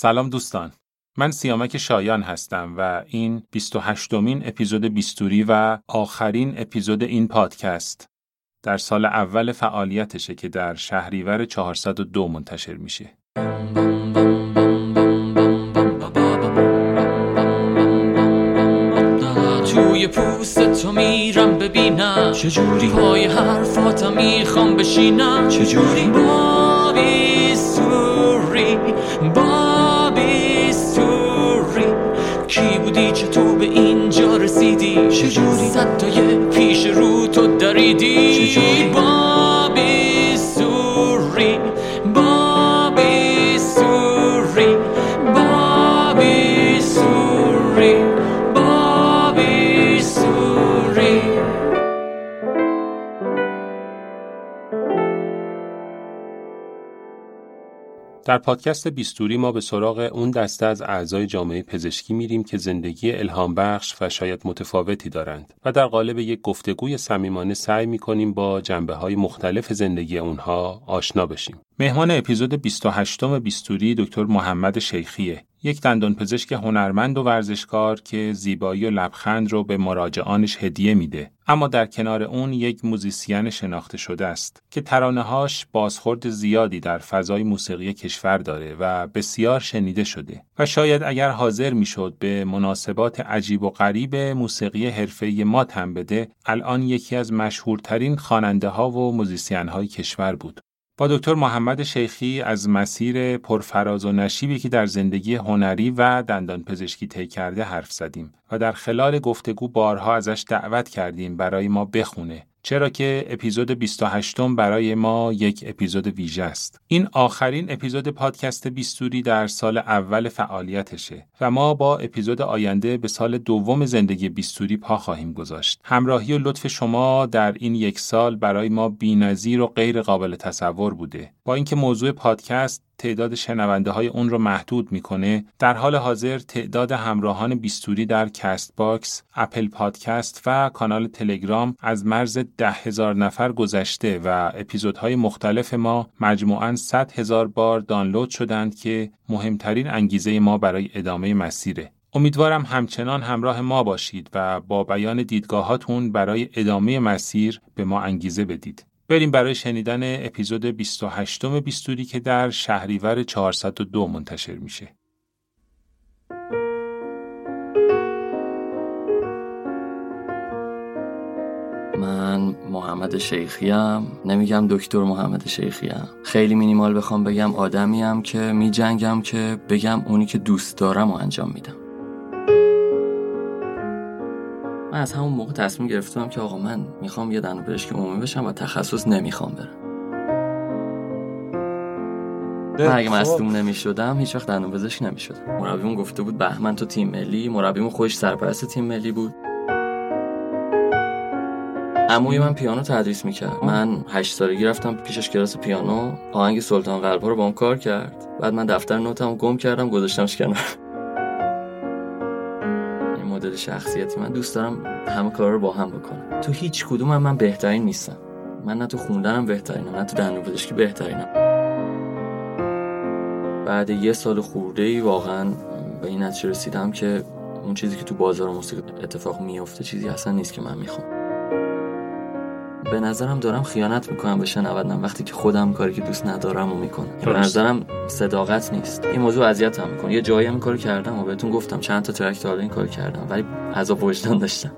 سلام دوستان. من سیامک شایان هستم و این 28 مین اپیزود بیستوری و آخرین اپیزود این پادکست در سال اول فعالیتشه که در شهریور 402 منتشر میشه. توی پوست تو میرم ببینم. چجوری پای حرفاتم می‌خوام بشینم. چجوری بابی سوری. بابی بودی تو به اینجا رسیدی؟ چجوری؟ صدای پیش رو تو دریدی؟ چجوری؟ در پادکست بیستوری ما به سراغ اون دسته از اعضای جامعه پزشکی میریم که زندگی الهام بخش و شاید متفاوتی دارند و در قالب یک گفتگوی صمیمانه سعی می‌کنیم با جنبه های مختلف زندگی اونها آشنا بشیم. مهمان اپیزود 28 بیستوری دکتر محمد شیخیه یک دندانپزشک هنرمند و ورزشکار که زیبایی و لبخند رو به مراجعانش هدیه میده. اما در کنار اون یک موزیسین شناخته شده است که ترانه‌هاش بازخورد زیادی در فضای موسیقی کشور داره و بسیار شنیده شده و شاید اگر حاضر می‌شد به مناسبات عجیب و غریب موسیقی حرفه‌ای ما تن بده الان یکی از مشهورترین خواننده ها و موزیسین های کشور بود. با دکتر محمد شیخی از مسیر پرفراز و نشیبی که در زندگی هنری و دندان پزشکی طی کرده حرف زدیم و در خلال گفتگو بارها ازش دعوت کردیم برای ما بخونه. چرا که اپیزود 28 برای ما یک اپیزود ویژه است. این آخرین اپیزود پادکست بیستوری در سال اول فعالیتشه و ما با اپیزود آینده به سال دوم زندگی بیستوری پا خواهیم گذاشت. همراهی و لطف شما در این یک سال برای ما بی‌نظیر و غیر قابل تصور بوده. با اینکه موضوع پادکست تعداد شنونده های اون رو محدود می‌کنه در حال حاضر تعداد همراهان بیستوری در کست Box، Apple Podcast و کانال تلگرام از مرز ده هزار نفر گذشته و اپیزودهای مختلف ما مجموعاً 100 هزار بار دانلود شدند که مهمترین انگیزه ما برای ادامه مسیره. امیدوارم همچنان همراه ما باشید و با بیان دیدگاهاتون برای ادامه مسیر به ما انگیزه بدید. بریم برای شنیدن اپیزود 28 بیستوری که در شهریور 402 منتشر میشه. من محمد شیخیم نمیگم دکتر محمد شیخیم خیلی مینیمال بخوام بگم آدمیم که میجنگم که بگم اونی که دوست دارم و انجام میدم. من از همون موقع تصمیم گرفتم که آقا من می‌خوام یه دندون پزشک عمومی بشم و تخصص نمی‌خوام برم. من اگه مصدوم نمی شدم هیچ وقت دندون پزشک نمی شدم مربیمون گفته بود بهمن تو تیم ملی مربیمون خودش سرپرست تیم ملی بود. عموی من پیانو تدریس می‌کرد. من هشت سالگی رفتم پیشش کلاس پیانو. آهنگ سلطان قلبا رو با اون کار کرد. بعد من دفتر نوتم گم کردم گذاشتمش کنار. شخصیتی من دوست دارم همه کار رو با هم بکنم. تو هیچ کدوم من بهترین نیستم. من نه تو خوندنم بهترینم نه تو دندون پزشکی بهترینم. بعد یه سال خورده ای واقعا به این نتیجه رسیدم که اون چیزی که تو بازار موسیقی اتفاق میفته چیزی اصلا نیست که من می‌خوام. به نظرم دارم خیانت می‌کنم به شنوندم وقتی که خودم کاری که دوست ندارم و می‌کنم. به نظرم صداقت نیست. این موضوع اذیتم می‌کنه. یه جایی هم کار کردم و بهتون گفتم چند تا ترک تا این کار کردم ولی عذاب وجدان داشتم.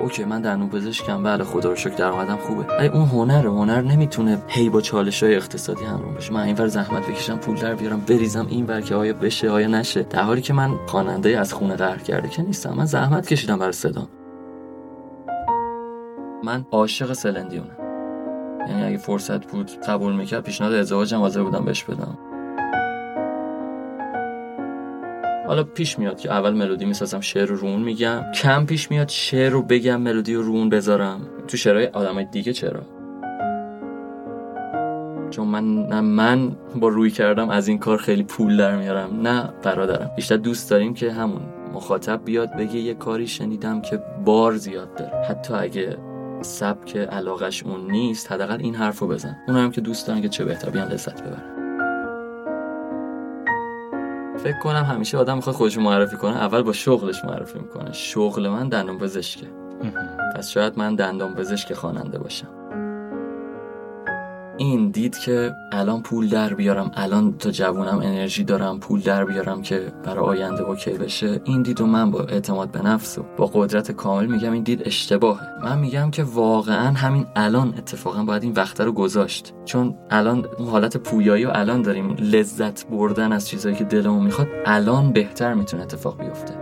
اوکی من دندون پزشکم بله خدا رو شکر درآمدم خوبه. ولی اون هنر هنر نمی‌تونه هی با چالش های اقتصادی همراه بشه من اینور زحمت بکشم پول در بیارم بریزم این ور که آیا بشه آیا نشه. در حالی که من خواننده از خونه قهر کرده که نیستم. من زحمت کشیدم برای صدام. من عاشق سلندیونه یعنی اگه فرصت بود قبول می‌کرد پیشنهاد ازدواجم حاضر بودم بهش بدم. حالا پیش میاد که اول ملودی می‌سازم شعر رو رون میگم. کم پیش میاد شعر رو بگم ملودی رو رون بذارم. تو شعرهای آدمای دیگه چرا؟ چون من نه من با روی کردم از این کار خیلی پول در میارم. نه برادرم. بیشتر دوست داریم که همون مخاطب بیاد بگه یه کاری شنیدم که بار زیاد داره. حتی اگه سبک علاقش اون نیست حداقل این حرفو بزن. اون هم که دوست دارن که چه بهتر بیان لذت ببرن. فکر کنم همیشه آدم می‌خواد خودش معرفی کنه. اول با شغلش معرفی می‌کنه. شغل من دندون پزشکه پس شاید من دندان پزشک خواننده باشم. این دید که الان پول در بیارم الان تا جوونم انرژی دارم پول در بیارم که برای آینده اوکی بشه این دید و من با اعتماد به نفس و با قدرت کامل میگم این دید اشتباهه. من میگم که واقعا همین الان اتفاقا باید این وقت رو گذاشت. چون الان حالت پویایی و الان داریم لذت بردن از چیزایی که دلمون می‌خواد الان بهتر می‌تونه اتفاق بیفته.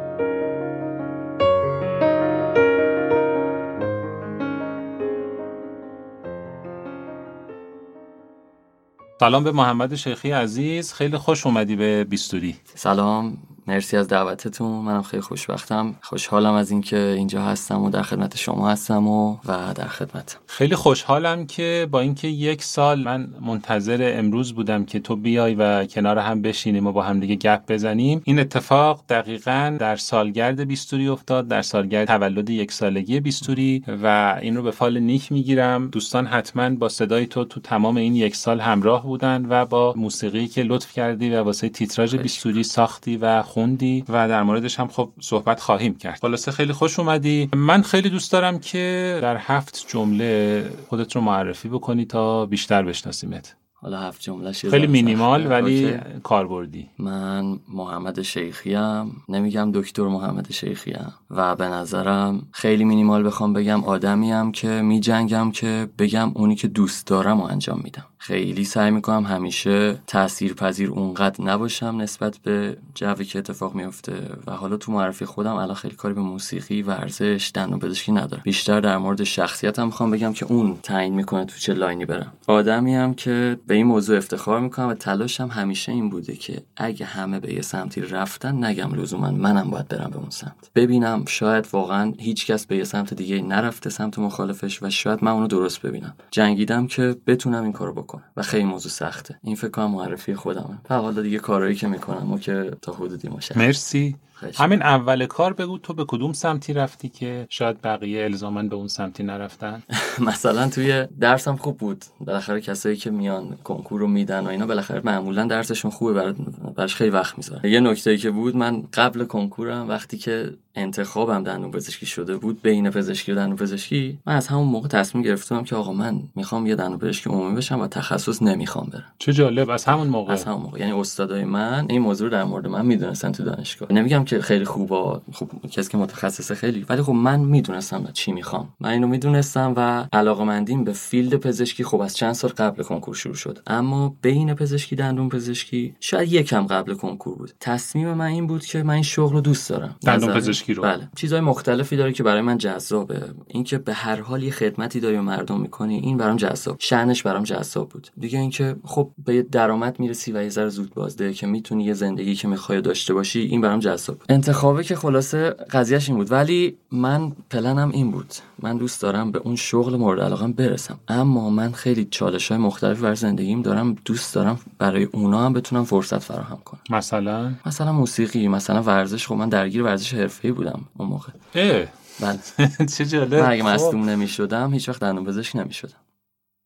سلام به محمد شیخی عزیز. خیلی خوش اومدی به بیستوری. سلام. مرسی از دعوتتون. منم خیلی خوشبختم. خوشحالم از اینکه اینجا هستم و در خدمت شما هستم و و در خدمتم خیلی خوشحالم که با اینکه یک سال من منتظر امروز بودم که تو بیای و کنار هم بشینیم و با هم دیگه گپ بزنیم این اتفاق دقیقا در سالگرد بیستوری افتاد در سالگرد تولد یک سالگی بیستوری و این رو به فال نیک می‌گیرم. دوستان حتما با صدای تو تو تمام این یک سال همراه بودن و با موسیقی که لطف کردی و واسه تیتراژ بیستوری ساختی و خوندی و در موردش هم خب صحبت خواهیم کرد. خلاصه خیلی خوش اومدی. من خیلی دوست دارم که در هفت جمله خودت رو معرفی بکنی تا بیشتر بشناسیمت. حالا هفت جمله خیلی مینیمال ولی کاربردی. من محمد شیخی ام نمیگم دکتر محمد شیخی ام و به نظرم خیلی مینیمال بخوام بگم آدمی ام که میجنگم که بگم اونی که دوست دارم و انجام میدم. خیلی سعی می‌کنم همیشه تأثیر پذیر اونقدر نباشم نسبت به جوی که اتفاق میفته و حالا تو معرفی خودم الان خیلی کاری به موسیقی ورزش دندون پزشکی ندارم. بیشتر در مورد شخصیتم می‌خوام بگم که اون تعیین می‌کنه تو چه لاینی برم. آدمی هم که به این موضوع افتخار می‌کنم و تلاشم همیشه این بوده که اگه همه به یه سمتی رفتن نگم لزوما منم باید برم به اون سمت. ببینم شاید واقعا هیچکس به یه سمت دیگه نرفته سمت مخالفش و شاید من اونو درست ببینم. جنگیدم که بتونم این کارو بکنم. و خیلی موضوع سخته. این فکر کنم معرفی خودمه. و حالا دیگه کارهایی که می‌کنم و که تا حدودی مشخص. مرسی. همین اول کار بگو تو به کدوم سمتی رفتی که شاید بقیه الزامن به اون سمتی نرفتن؟ مثلا توی درسم خوب بود. بالاخره کسایی که میان کنکور رو میدن و اینا بالاخره معمولا درسشون خوبه براش خیلی وقت می‌ذاره. یه نکته که بود من قبل کنکورم وقتی که انتخابم دندون پزشکی شده بود بین پزشکی و دندون پزشکی من از همون موقع تصمیم گرفتم که آقا من می‌خوام یه دندون پزشکی عمومی بشم و تخصص نمی‌خوام برم. چه جالب از همون موقع. از همون موقع. یعنی استادای من این موضوع در مورد من می‌دونستن تو دانشگاه. نمیگم که خیلی خوبا خوب کسی که متخصص خیلی. ولی خب من می‌دونستم چی می‌خوام. من اینو می‌دونستم و علاقه به فیلد پزشکی خب از چند سال قبل کنکور شروع شد. اما بین پزشکی دندون پزشکی شاید یکم قبل کنکور بود. تصمیم من این بود که من این شغل رو دوست دارم. دندون پزشکی رو. بله. چیزهای مختلفی داره که برای من جذابه. اینکه به هر حال یه خدمتی داری و مردم می‌کنی این برام جذاب. شأنش برام جذاب بود. دیگه اینکه خب به درآمد می‌رسی و یه ذره زود بازده که می‌تونی یه زندگی که می‌خوای داشته باشی این برام جذاب بود انتخابه که خلاصه قضیهش این بود. ولی من پلنم این بود. من دوست دارم به اون شغل مورد علاقم برسم. اما من خیلی چالش های مختلفی بر زندگیم دارم. دوست دارم برای اونا هم بتونم فرصت فراهم کنم. مثلا؟ مثلا موسیقی مثلا ورزش. خب من درگیر ورزش حرفه‌ای بودم اون موقع. اه. بله. چه جالب. من اگه مصدوم نمی‌شدم هیچ وقت دندون پزشک نمی‌شدم.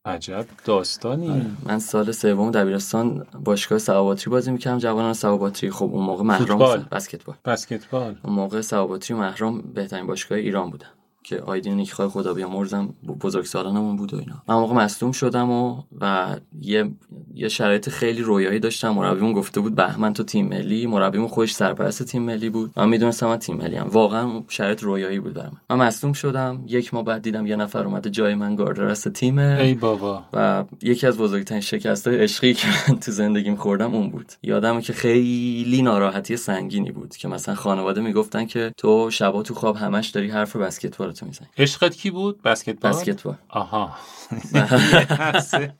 عجب داستانی. من سال سوم دبیرستان باشگاه سواباتری بازی می‌کردم. جوانان سواباتری خب اون موقع محرم بسکتبال بسکتبال اون موقع سواباتری محرم بهترین باشگاه ایران بودن. که آیدین نیکخواه خدا بیامرزم بزرگ سالانمون بود و اینا. من موقع مصدوم شدم و و یه یه شرایط خیلی رویایی داشتم. مربیمون گفته بود بهمن تو تیم ملی. مربیمون خودش سرپرست تیم ملی بود. من می‌دونستم من تیم ملی هم واقعا شرایط رویایی بود برام من. مصدوم شدم. یک ماه بعد دیدم یه نفر اومده جای من گاردرست تیم ای بابا. و یکی از بزرگترین شکست‌های عشقی که من تو زندگیم خوردم اون بود. یادم که خیلی ناراحتی سنگینی بود که مثلا خانواده می‌گفتن که تو شبا تو خواب همش داری حرف بسکتبال تو می‌زنی. عشقت کی بود؟ بسکتبال؟ بسکتبال. آها.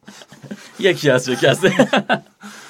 یکی از شکسته.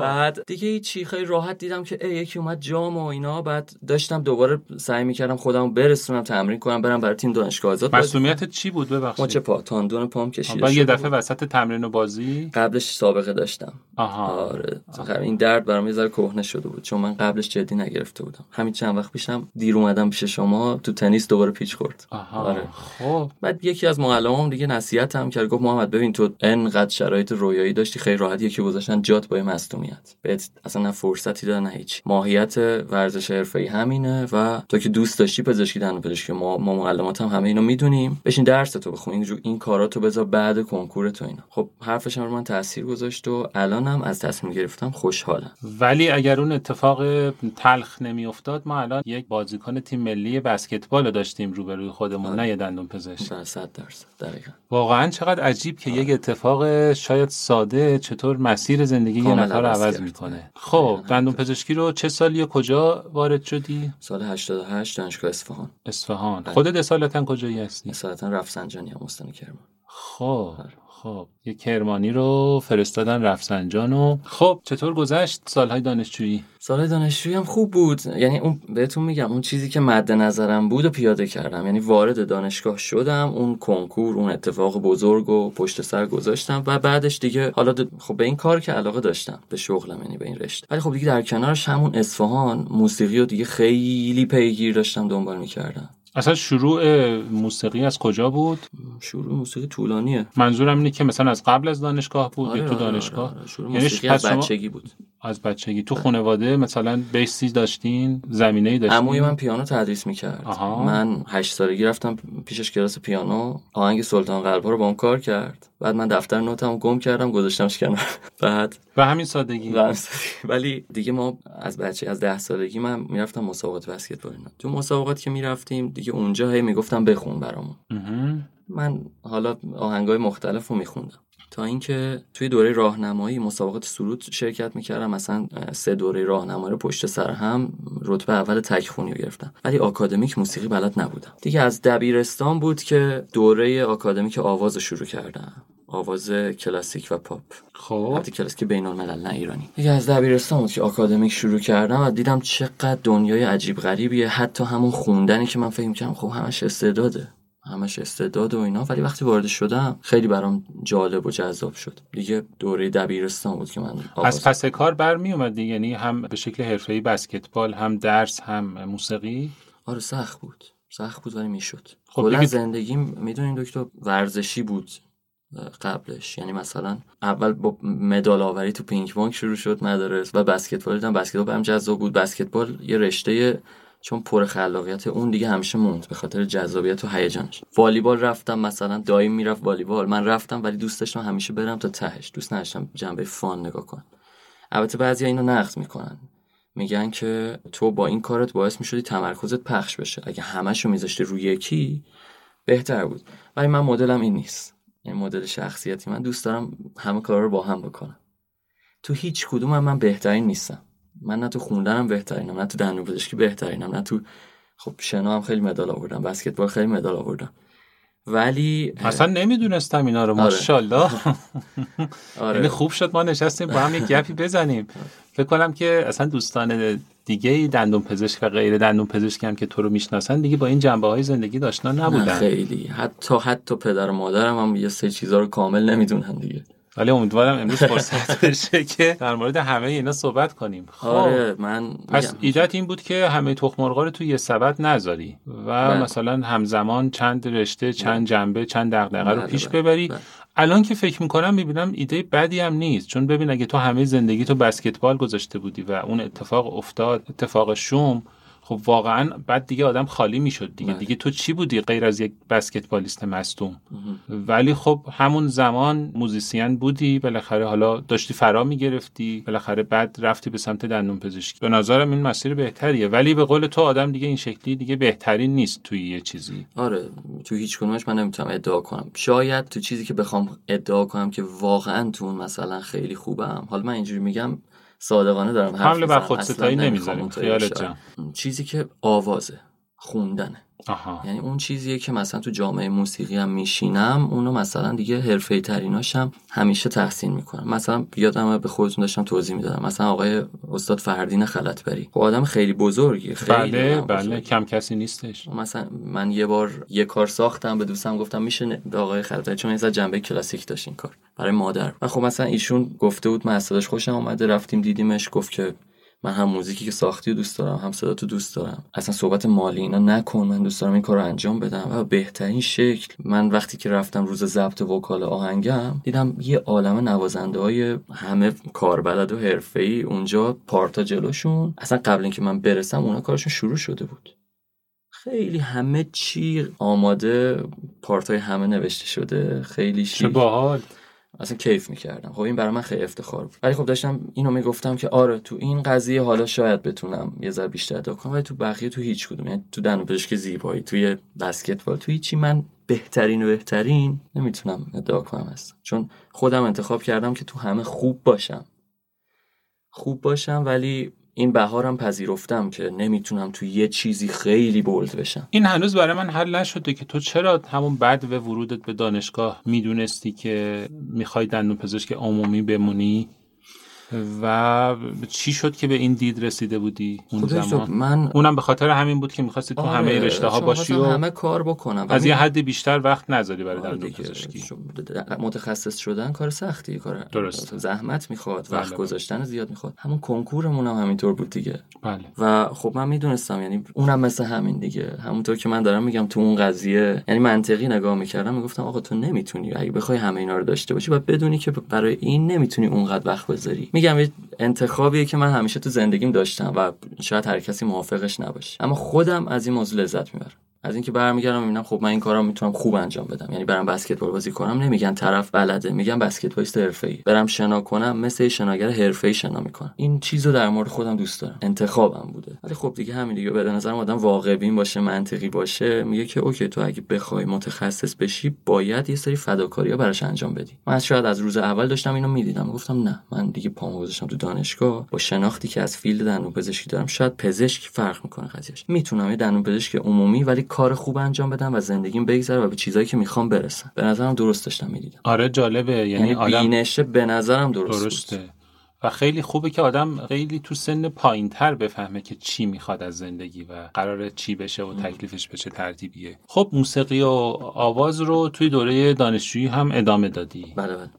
بعد دیگه هیچی خیلی راحت دیدم که ای یکی اومد جام و اینا. بعد داشتم دوباره سعی می‌کردم خودم برسونم تمرین کنم برم برای تیم دانشگاه آزاد مسئولیتت چی بود؟ ببخشید. مچ پا تاندون پام کشیده بعد یه دفعه وسط تمرین و بازی؟ قبلش سابقه داشتم. آها. آره. آها. این درد برام یه ذره کهنه شده بود چون من قبلش جدی نگرفته بودم. همین چند وقت پیشم دیر اومدم پیش شما تو تنیس دوباره پیچ خورد. آها. آره. خب. بعد یکی از معلمام دیگه نصیحت هم کرد گفت محمد ببین تو انقدر شرایط رویایی داشتی خیلی راحت یکی گذاشتن جات با مصدومیت بهت اصلا نه فرصتی داره نه هیچ. ماهیت ورزش حرفه‌ای همینه و تو که دوست داشتی پزشکی دندون پزشکی ما ما معلمات هم همه اینو می‌دونیم. بشین درس تو بخون این این کاراتو بذار بعد کنکور تو اینا. خب حرفش هم رو من تاثیر گذاشت و الانم از تصمیم گرفتم خوشحالم. ولی اگر اون اتفاق تلخ نمیافتاد ما الان یک بازیکن تیم ملی بسکتبال داشتیم روبروی خودمون نه یه دندون پزشک. 100 درصد دقیقاً. واقعا چقدر عجیب که یک اتفاق شاید ساده چطور مسیر زندگی یه نفر رو عوض می‌کنه. خب دندون پزشکی رو چه سالی و کجا وارد شدی؟ سال 88 دانشگاه اصفهان. اصفهان. خودت اصالتا کجایی هستی؟ اصالتا رفسنجانی هم استان کرمان. خب. خب یه کرمانی رو فرستادن رفسنجان و خب چطور گذشت سالهای دانشجویی؟ سالهای دانشجویی هم خوب بود. یعنی اون بهتون میگم اون چیزی که مد نظرم بود و پیاده کردم. یعنی وارد دانشگاه شدم اون کنکور اون اتفاق بزرگ و پشت سر گذاشتم و بعدش دیگه حالا خب به این کار که علاقه داشتم به شغلم یعنی به این رشته. ولی خب دیگه در کنارش همون اصفهان موسیقی رو دیگه خیلی پیگیر داشتم دنبال می‌کردم. اصلا شروع موسیقی از کجا بود؟ شروع موسیقی طولانیه. منظورم اینه که مثلا از قبل از دانشگاه بود آره یا تو آره، دانشگاه؟ آره. آره. شروع یعنی موسیقی از بچگی بود. از بچگی. تو خانواده مثلا بیسی داشتین زمینه ای داشتین؟ عموی من پیانو تدریس می‌کرد. آها. من هشت سالگی رفتم پیشش کلاس پیانو. آهنگ سلطان قلبا رو با اون کار کرد. بعد من دفتر نوتمو گم کردم گذاشتمش کنار. بعد به همین سادگی. ولی دیگه ما از بچه از ده سالگی من می‌رفتم مسابقات بسکتبال اینا. تو مسابقات که می‌رفتیم دیگه اونجا هی می‌گفتم بخون برامون. من حالا آهنگای مختلف رو میخوندم. تا اینکه توی دوره راهنمایی مسابقات سرود شرکت می‌کردم. مثلا سه دوره راهنمایی پشت سر هم رتبه اول تکخونی رو گرفتم. ولی آکادمیک موسیقی بلد نبودم. دیگه از دبیرستان بود که دوره آکادمیک آواز رو شروع کردم. آواز کلاسیک و پاپ. خب. البته کلاسیک بین الملل نه ایرانی. دیگه از دبیرستان بود که آکادمیک شروع کردم و دیدم چقدر دنیای عجیب غریبیه. حتی همون خوندنی که من فکر کردم خب همش استعداده. همش استعداد و اینا ولی وقتی وارد شدم خیلی برام جالب و جذاب شد. دیگه دوره دبیرستان بود که من از پس کار برمی اومد یعنی هم به شکل حرفه‌ای بسکتبال هم درس هم موسیقی؟ آره سخت بود. سخت بود ولی می‌شد. خب کلا زندگی می‌دونین دکتر ورزشی بود قبلش. یعنی مثلا اول با مدال آوری تو پینگ پونگ شروع شد مدارس و بسکتبال. دیدم بسکتبال برام جذاب بود. بسکتبال یه رشته چون پر خلاقیت اون دیگه همیشه موند به خاطر جذابیت و هیجانش. والیبال رفتم مثلا دایم می‌رفت والیبال. من رفتم ولی دوست داشتم همیشه برم تا تهش. دوست نداشتم جنبه فان نگاه کنم. البته بعضی اینو نقد می‌کنن. میگن که تو با این کارت باعث می‌شدی تمرکزت پخش بشه. اگه همشو میذاشتی روی یکی بهتر بود. ولی من مدلم این نیست. این مدل شخصیتی. من دوست دارم همه کار رو با هم بکنم. تو هیچ کدوم هم من بهترین نیستم. من نه تو خوندنم بهترینم نه تو دندون پزشکی بهترینم نه تو خب شنا هم خیلی مدال آوردم بسکتبال خیلی مدال آوردم. ولی اصلا نمی‌دونستم اینا رو آره. ماشاءالله. آره. یعنی خوب شد ما نشستیم با هم یک گپی بزنیم. فکر کنم که اصلا دوستان دیگه دندون پزشک و غیر دندون پزشک هم که تو رو می‌شناسن دیگه با این جنبه های زندگی داشتن نبودن. خیلی. حتی حتی پدر و مادرم هم یه سه چیزا رو کامل نمی‌دونن دیگه. ولی امیدوارم امروز فرصت بشه که در مورد همه اینا صحبت کنیم. خب. آره من پس ایدت این بود که همه تخم مرغا رو توی یه سبد نذاری و بله. مثلا همزمان چند رشته چند بله. جنبه چند دغدغه رو بله، پیش ببری. الان که فکر می‌کنم می‌بینم ایده بدی هم نیست. چون ببین اگه تو همه زندگی تو بسکتبال گذاشته بودی و اون اتفاق افتاد اتفاق شوم خب واقعا بعد دیگه آدم خالی می‌شد دیگه. بله. دیگه تو چی بودی غیر از یک بسکتبالیست مصدوم؟ ولی خب همون زمان موزیسین بودی بالاخره حالا داشتی فرا می‌گرفتی بالاخره بعد رفتی به سمت دندون پزشکی. به نظرم این مسیر بهتریه. ولی به قول تو آدم دیگه این شکلی دیگه بهترین نیست توی یه چیزی. آره تو هیچ کدومش من نمی‌تونم ادعا کنم. شاید تو چیزی که بخوام ادعا کنم که واقعا تو اون مثلا خیلی خوبم. حالا من اینجوری میگم صادقانه دارم حمله بر خودستایی نمی‌زنیم خیالت جمع. چیزی که آوازه. خوندنه. آها. یعنی اون چیزیه که مثلا تو جامعه موسیقی هم میشینم اونو مثلا دیگه حرفه تریناشم همیشه تحسین می‌کنم. مثلا یادم به خودتون داشتم توضیح می‌دادم. مثلا آقای استاد فردین خلطبری. خب آدم خیلی بزرگی خیلی بله بله کم کسی نیستش. مثلا من یه بار یه کار ساختم به دوستم گفتم میشه به آقای خلطبری چون یه جنبه کلاسیک داشت این کار برای مادر. و خب مثلا ایشون گفته بود من خوشم اومده رفتیم دیدیمش گفت که من هم موزیکی که ساختی دوست دارم هم صدا تو دوست دارم. اصلا صحبت مالی اینا نکن من دوست دارم این کار رو انجام بدم. و بهترین شکل من وقتی که رفتم روز ضبط وکال آهنگم دیدم یه عالم نوازنده های همه کاربلد و حرفه‌ای اونجا پارتا جلوشون. اصلا قبل اینکه من برسم اونا کارشون شروع شده بود. خیلی همه چی آماده پارتای همه نوشته شده. خیلی چه باحال. اصلا کیف می‌کردم. خب این برای من خیلی افتخار بود. ولی خب داشتم اینو می‌گفتم که آره تو این قضیه حالا شاید بتونم یه ذره بیشتر ادا کنم ولی تو بقیه تو هیچ کدوم. یعنی تو دنو پزشک زیبایی توی بسکتبال تو هیچی من بهترین و بهترین نمی‌تونم ادعا کنم هستم چون خودم انتخاب کردم که تو همه خوب باشم. خوب باشم ولی این بهارم پذیرفتم که نمی‌تونم تو یه چیزی خیلی بولد بشم. این هنوز برای من حل نشده که تو چرا همون بعد به ورودت به دانشگاه می‌دونستی که می‌خوای دندون پزشک عمومی بمونی؟ و چی شد که به این دید رسیده بودی اون زمان؟ من اونم به خاطر همین بود که می‌خواستی تو آره، همه رشته ها باشی و همه کار بکنم. از یه حدی بیشتر وقت نذاری برای آره دندون پزشکی. متخصص شدن کار سختی کار درسته. زحمت می‌خواد بله، وقت بله. گذاشتن زیاد می‌خواد. همون کنکورمون هم همینطور بود دیگه. بله. و خب من می‌دونستم یعنی اونم مثل همین دیگه. همونطور که من دارم میگم تو اون قضیه یعنی منطقی نگاه می‌کردم می‌گفتم آقا تو نمی‌تونی اگه بخوای همه اینا رو داشته باشی باید بدونی که برای این نمی‌تونی اونقدر وقت بذاری. میگم یه انتخابیه که من همیشه تو زندگیم داشتم و شاید هر کسی موافقش نباشه. اما خودم از این موضوع لذت می‌برم. از اینکه برمیگردم می‌بینم خب من این کارا می‌تونم خوب انجام بدم. یعنی برم بسکتبال بازی کنم. نمیگن طرف بلده میگن بسکتبالیست حرفه‌ای. برم شنا کنم مثل شناگر حرفه‌ای شنا می‌کنم. این چیزو در مورد خودم دوست دارم. انتخابم بوده. ولی خب دیگه همین دیگه. به نظرم آدم واقع بین باشه منطقی باشه. میگه که okay تو اگه بخوای متخصص بشی باید یه سری فداکاری‌ها براش انجام بدی. من شاید از روز اول داشتم اینو می‌دیدم. گفتم نه من دیگه پامو گذاشتم تو دانشگاه. با شناختی که از field دندون پزشکی دارم شاید پزشک فرق می‌کنه قضیهش می‌تونم یه دندون پزشک عمومی ولی کار خوب انجام بدم و زندگیم بگذره و به چیزایی که می‌خوام برسم. به نظرم درست داشتم می‌دیدم. آره جالبه. یعنی, یعنی آدم بینشه به نظرم درست, بود. درسته. و خیلی خوبه که آدم خیلی تو سن پایین تر بفهمه که چی می‌خواد از زندگی و قراره چی بشه و تکلیفش به چه ترتیبیه. خب موسیقی و آواز رو توی دوره دانشجویی هم ادامه دادی. بله بله.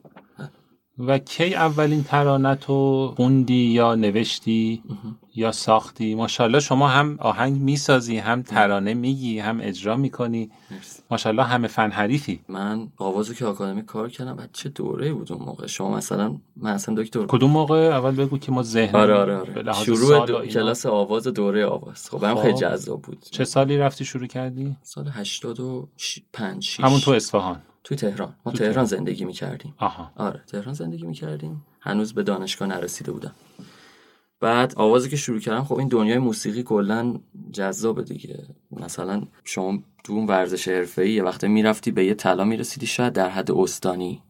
و کی اولین ترانت رو خوندی یا نوشتی یا ساختی؟ ماشاءالله شما هم آهنگ می‌سازی هم ترانه میگی هم اجرا می‌کنی. ماشاءالله همه فن حریفی. من آوازو که آکادمی کار کردم بعد چه دوره بود اون موقع؟ شما مثلا من اصلا دکتر کدوم موقع؟ اول بگو که ما ذهن آره آره آره. شروع دو... کلاس آواز دوره آواز. خب خب. خیلی جذاب بود. چه سالی رفتی شروع کردی؟ سال 85 6 همون تو اصفهان. توی تهران. ما تو تهران تهران. زندگی می‌کردیم. آها. آره تهران زندگی می‌کردیم. هنوز به دانشگاه نرسیده بودم. بعد آوازی که شروع کردم خب این دنیای موسیقی کلا جذابه دیگه. مثلا شما تو اون ورزش حرفه‌ای یه وقته می‌رفتی به یه طلا می‌رسیدی شاید در حد استانی.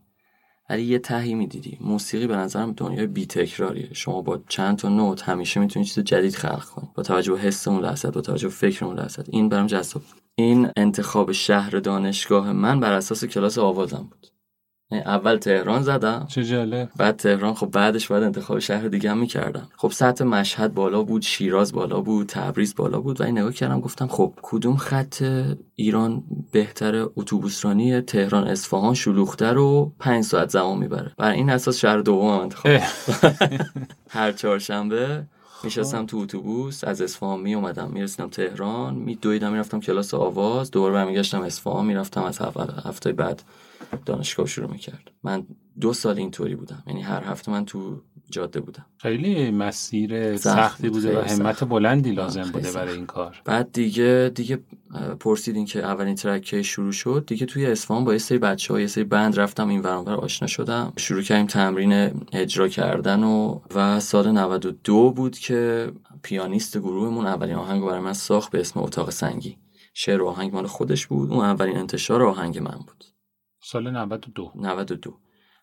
ولی یه تهی می‌دیدی. موسیقی به نظرم دنیای بی تکراریه شما با چند تا نوت همیشه می‌تونی چیز جدید خلق کنی. با توجه به حس اون لحظه با توجه به فکر اون این برام جذاب. این انتخاب شهر دانشگاه من بر اساس کلاس آوازم بود. اول تهران زدم. چه جالب. بعد تهران خب بعدش باید انتخاب شهر دیگه هم می‌کردم. خب سطح مشهد بالا بود شیراز بالا بود تبریز بالا بود. و این نگاه کردم گفتم خب کدوم خط ایران بهتر اتوبوسرانی تهران اصفهان شلوغتر و پنج ساعت زمان می‌بره؟ بر این اساس شهر دوم انتخاب. هر چهارشنبه میشستم تو اتوبوس از اصفهان می اومدم می‌رسیدم تهران می دویدم می‌رفتم کلاس آواز دوباره برمیگشتم اصفهان می‌رفتم از هفته بعد دانشگاه شروع می‌کرد. من دو سال اینطوری بودم. یعنی هر هفته من تو جاده بودم. خیلی مسیر سخت سختی بود، بوده و همت. بلندی لازم بوده سخت. برای این کار. بعد دیگه دیگه پرسیدین که اولین ترک شروع شد. دیگه توی اصفهان با یه سری بچه یه سری بند رفتم این ور اون ور آشنا شدم. شروع کردیم تمرین اجرا کردن و و سال 92 بود که پیانیست گروهمون اولین آهنگ رو برای من ساخت به اسم اتاق سنگی. شعر و آهنگ مال خودش بود. اون اولین انتشار آهنگ من بود. سال 92 92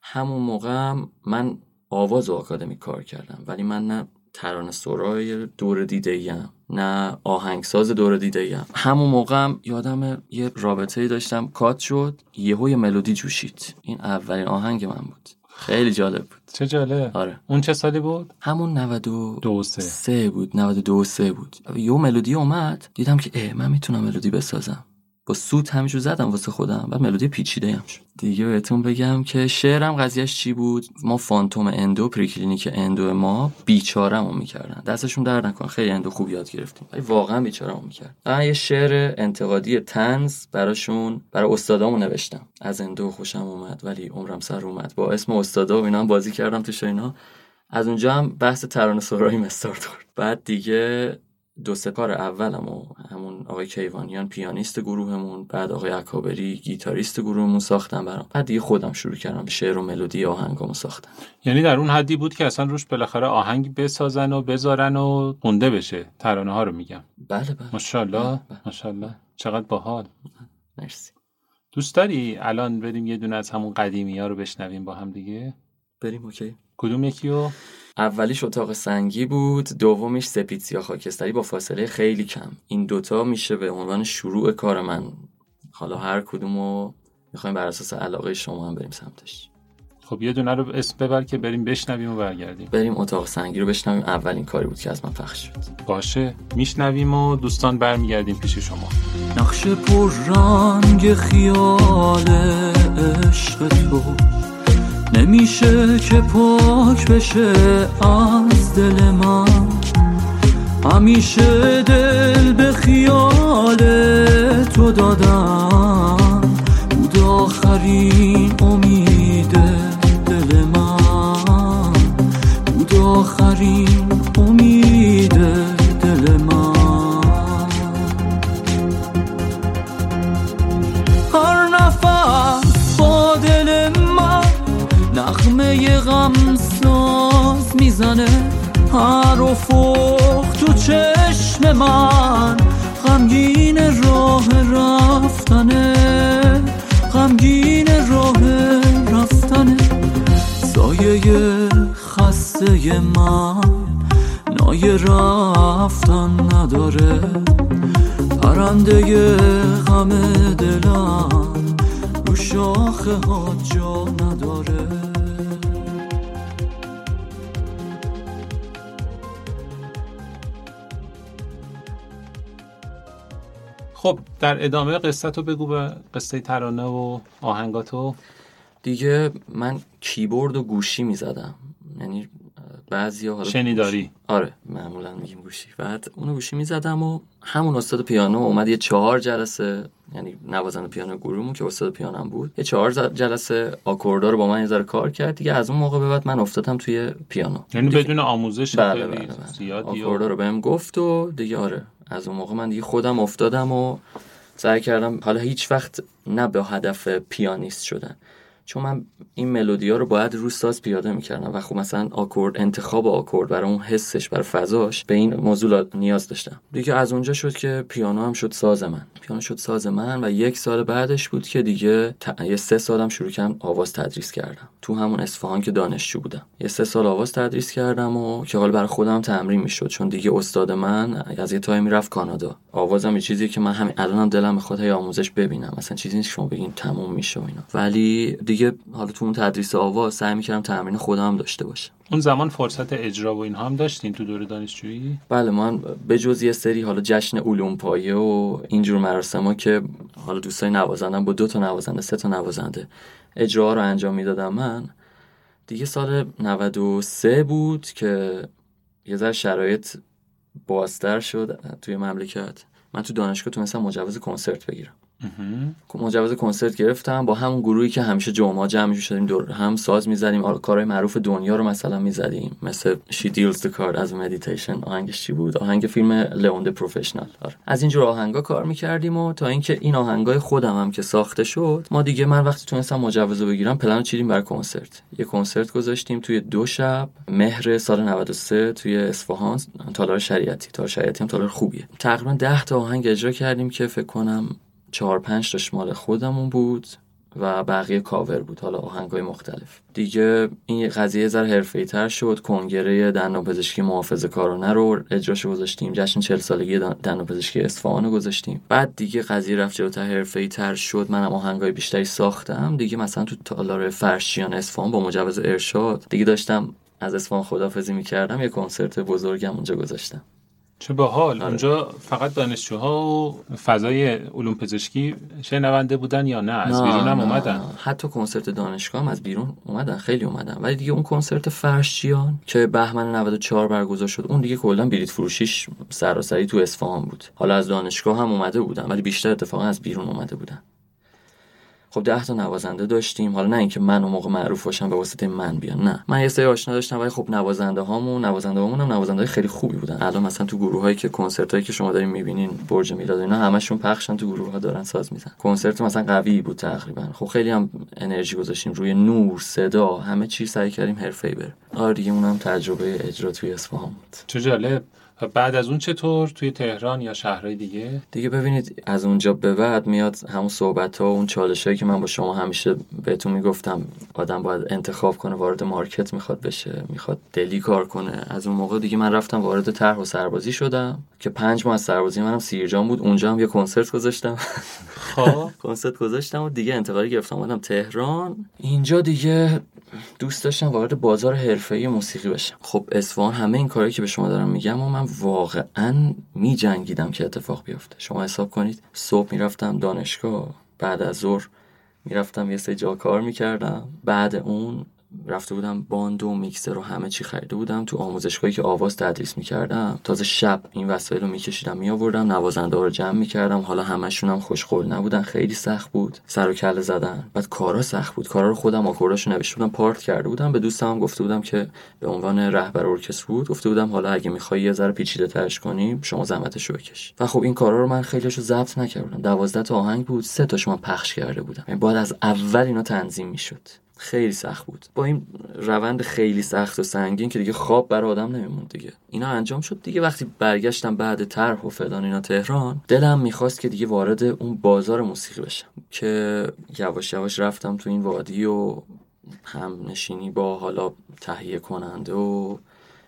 همون موقع من آواز و آکادمی کار کردم ولی من نه ترانه سرای دور دیده ایم نه آهنگساز دور دیده ایم همون موقع هم یادم یه رابطه ای داشتم. کات شد یهو یه ملودی جوشید. این اولین آهنگ من بود. خیلی جالب بود. چه جالب. آره. اون چه سالی بود؟ همون 92 دو سه. سه بود 92 سه بود. یه ملودی اومد دیدم که اه من می‌تونم ملودی بسازم. با سوت همینجور زدم واسه خودم. بعد ملودی پیچیده هم شد. دیگه بهتون بگم که شعرم قضیهش چی بود؟ ما phantom endo preclinic endo ما بیچارمو می‌کردن. دستشون درد نکن خیلی endo خوب یاد گرفتیم. ولی واقعا بیچارمو می‌کرد من یه شعر انتقادی تنز براشون برای استادامو نوشتم. از endo خوشم اومد ولی عمرم سر اومد. با اسم استادا و اینا هم بازی کردم تو اینا. از اونجا هم بحث ترانه سرایی استارت خورد بعد دیگه دو سه کار اولم و همون آقای کیوانیان پیانیست گروهمون بعد آقای اکابری گیتاریست گروهمون ساختم برام. بعد دیگه خودم شروع کردم به شعر و ملودی آهنگامو ساختم. یعنی در اون حدی بود که اصلا روش بالاخره آهنگ بسازن و بذارن و خونده بشه. ترانه ها رو میگم. بله بله. ماشاءالله بله، بله. ماشاءالله. چقدر باحال. مرسی. دوست داری الان بریم یه دونه از همون قدیمی ها رو بشنویم با هم دیگه؟ بریم اوکی. کدوم یکیو؟ اولیش اتاق سنگی بود دومیش سپید سیاه خاکستری با فاصله خیلی کم. این دوتا میشه به عنوان شروع کار من. حالا هر کدومو می‌خوایم بر اساس علاقه شما هم بریم سمتش. خب یه دونه رو اسم ببر که بریم بشنویم و برگردیم. بریم اتاق سنگی رو بشنویم. اولین کاری بود که از من پخش شد. باشه میشنویم و دوستان برمیگردیم پیش شما. نقش پر رنگ خیال عشق تو. نمیشه که پاک بشه از دل من همیشه دل به خیال تو دادم. بود آخرین امید دل من بود آخرین نغمه غم ساز می‌زنه هر افق تو چشم من. غمگین راه رفتنه غمگین راه رفتنه. سایه خسته من نای رفتن نداره. پرنده غم دلم رو شاخه ها جا نداره. خب در ادامه قصه تو بگو به قصه ترانه و آهنگاتو. دیگه من کیبورد و گوشی می‌زدم. یعنی بعضی ها شنیداری؟ آره معمولا میگیم گوشی. بعد اونو گوشی می‌زدم و همون استاد پیانو اومد یه چهار جلسه یعنی نوازنده پیانو گروهمون که استاد پیانم بود یه چهار جلسه آکوردا رو با من یه کار کرد. دیگه از اون موقع به بعد من افتادم توی پیانو. یعنی بدون آموزش بله بله بله. زیادی آکوردا رو بهم گفت و دیگه آره. از اون موقع من دیگه خودم افتادم و سعی کردم حالا هیچ وقت نه به هدف پیانیست شدن. چون من این ملودی ها رو باید رو ساز پیاده می‌کردم و خب مثلا آکورد انتخاب آکورد برای اون حسش برای فضاش به این موضوع نیاز داشتم. دیگه از اونجا شد که پیانو هم شد ساز من. پیانو شد ساز من و یک سال بعدش بود که دیگه ت... یه سه سالم شروع کردم آواز تدریس کردم. تو همون اصفهان که دانشجو بودم. یه سه سال آواز تدریس کردم و که حال برای خودم تمرین می‌شد. چون دیگه استاد من از یه تایمی رفت کانادا. آوازم یه چیزی که من همین الانم دلم می‌خواد آموزش ببینم. مثلا چیزی نیست شما بگین تموم میشه و اینا. ولی حالا تو اون تدریس آواز سعی می‌کردم تمرین خودم داشته باشم. اون زمان فرصت اجرا و اینها هم داشتین تو دوره دانشجویی؟ بله من به جز یه سری حالا جشن علوم پایه و اینجور مراسم ها که حالا دوستای نوازندم با دو تا نوازنده سه تا نوازنده اجرا رو انجام می‌دادم من. دیگه سال 93 بود که یه ذره شرایط بازتر شد توی مملکت. من تو دانشگاه تونستم مجوز کنسرت بگیرم. مجوز کنسرت گرفتم با همون گروهی که همیشه جمعه جمع شدیم دور هم ساز می‌زدیم کارهای معروف دنیا رو مثلا می‌زدیم مثل He Deals the Cards as a meditation آهنگش چی بود؟ آهنگ فیلم Leon Professional آره. از اینجور آهنگا کار می‌کردیم و تا اینکه این آهنگای خودم هم که ساخته شد ما دیگه من وقتی تونستم مجوز بگیرم پلن چیدیم برای کنسرت. یه کنسرت گذاشتیم توی دو شب مهر سال 93 توی اصفهان تالار شریعتی. تالار شریعتی هم تالار خوبیه. تقریبا 10 تا آهنگ اجرا کردیم که فکر کنم چهار پنج تاش مال خودمون بود و بقیه کاور بود حالا آهنگای مختلف. دیگه این قضیه ذره حرفه‌ای تر شد. کنگره دندان پزشکی محافظه کارانه رو اجراش گذاشتیم. جشن 40 سالگی دندان پزشکی اصفهان رو گذاشتیم. بعد دیگه قضیه رفت جلوتر حرفه‌ای تر شد منم آهنگای بیشتری ساختم. دیگه مثلا تو تالار فرشیان اصفهان با مجوز ارشاد دیگه داشتم از اصفهان خدافزی می‌کردم. یه کنسرت بزرگم اونجا گذاشتم. چه باحال. اونجا فقط دانشجوها و فضای علوم پزشکی شنونده بودن یا نه؟ از بیرون هم اومدن. حتی کنسرت دانشگاه هم از بیرون اومدن. خیلی اومدن. ولی دیگه اون کنسرت فرشچیان که بهمن 94 برگزار شد اون دیگه کلا بلیط فروشیش سراسری تو اصفهان بود. حالا از دانشگاه هم اومده بودن ولی بیشتر اتفاقا از بیرون اومده بودن. خب ده تا نوازنده داشتیم. حالا نه اینکه من اون موقع معروف باشم به واسطه من بیان نه. من یه سری آشنا داشتم ولی خب نوازنده هامون نوازنده هامون هم نوازنده خیلی خوبی بودن. الان مثلا تو گروه هایی که کنسرت هایی که شما دارین می‌بینین برج میلاد اینا همشون پخشن تو گروه ها دارن ساز میزن کنسرت مثلا قوی بود تقریبا. خب خیلی هم انرژی گذاشتیم. روی نور صدا همه چی سعی کردیم حرفه‌ای بره. آره دیگه اونم تجربه اجرا توی اصفهان بود. چه جالب. بعد از اون چطور توی تهران یا شهرهای دیگه؟ دیگه ببینید از اونجا به بعد میاد همون صحبت ها و اون چالش هایی که من با شما همیشه بهتون می‌گفتم. آدم باید انتخاب کنه وارد مارکت می‌خواد بشه می‌خواد دلی کار کنه. از اون موقع دیگه من رفتم وارد طرح و سربازی شدم که پنج ماه از سربازی منم سیرجان بود. اونجا هم یه کنسرت گذاشتم. خب. کنسرت گذاشتم و دیگه انتقالی گرفتم اومدم تهران. اینجا دیگه دوست داشتم وارد بازار حرفه‌ای موسیقی بشم. خب اصفهان همه این کاری که به شما دارم میگم و من واقعا می جنگیدم که اتفاق بیفته. شما حساب کنید صبح می‌رفتم دانشگاه بعد از ظهر می‌رفتم یه سه جا کار می‌کردم بعد اون رفته بودم باند و میکسر و همه چی خریده بودم. تو آموزشگاهی که آواز تدریس می‌کردم تازه شب این وسایل رو میکشیدم میآوردم نوازنده رو جمع می‌کردم. حالا همشون هم خوشقول نبودن خیلی سخت بود. سر و کله زدن. بعد کارا سخت بود. کارا رو خودم آکورداشو نوشته بودم پارت کرده بودم. به دوستم هم گفته بودم که به عنوان رهبر ارکستر بود گفته بودم حالا اگه می‌خوای یه ذره پیچیده ترش کنیم شما زحمتشو بکش. و خب این کارا رو من خیلیشو ضبط نکردم. 12 تا آهنگ بود سه تاشو من پخش کرده بودم. یعنی بعد از اول اینا تنظیم می‌شد. خیلی سخت بود. با این روند خیلی سخت و سنگین که دیگه خواب بر آدم نمیموند دیگه. اینا انجام شد دیگه. وقتی برگشتم بعد طرح و فلان اینا تهران دلم می‌خواست که دیگه وارد اون بازار موسیقی بشم که یواش یواش رفتم تو این وادی و هم نشینی با حالا تهیه کننده و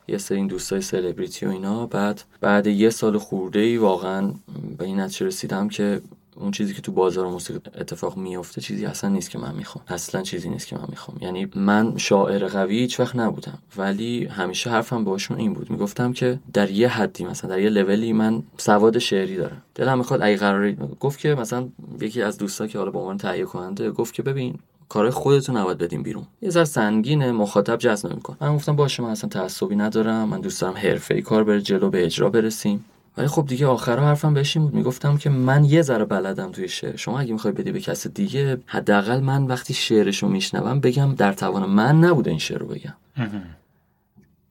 یه سری این دوستای سلبریتی و اینا. بعد بعد یه سال خورده ای واقعا به این نتیجه رسیدم که اون چیزی که تو بازار موسیقی اتفاق میفته چیزی اصلا نیست که من می‌خوام. اصلا چیزی نیست که من می‌خوام. یعنی من شاعر قوی هیچ وقت نبودم. ولی همیشه حرفم باشون این بود. می‌گفتم که در یه حدی مثلا در یه لولی من سواد شعری دارم. دلم می‌خواد اگه قراری گفت که مثلا یکی از دوستا که حالا با عنوان تهیه کننده گفت که ببین کارهای خودتون نباید بدیم بیرون. یه ذره سنگینه مخاطب جذب نمی‌کنه. من گفتم باشه من اصلا تعصبی ندارم. من دوست دارم حرفه‌ای کار بره جلو به اجرا برسیم. ولی خب دیگه آخرها حرفم بهش بود. می‌گفتم که من یه ذره بلدم توی شعر. شما اگه می‌خوای بدی به کس دیگه حداقل من وقتی شعرشو میشنوم بگم در توان من نبوده این شعر رو بگم.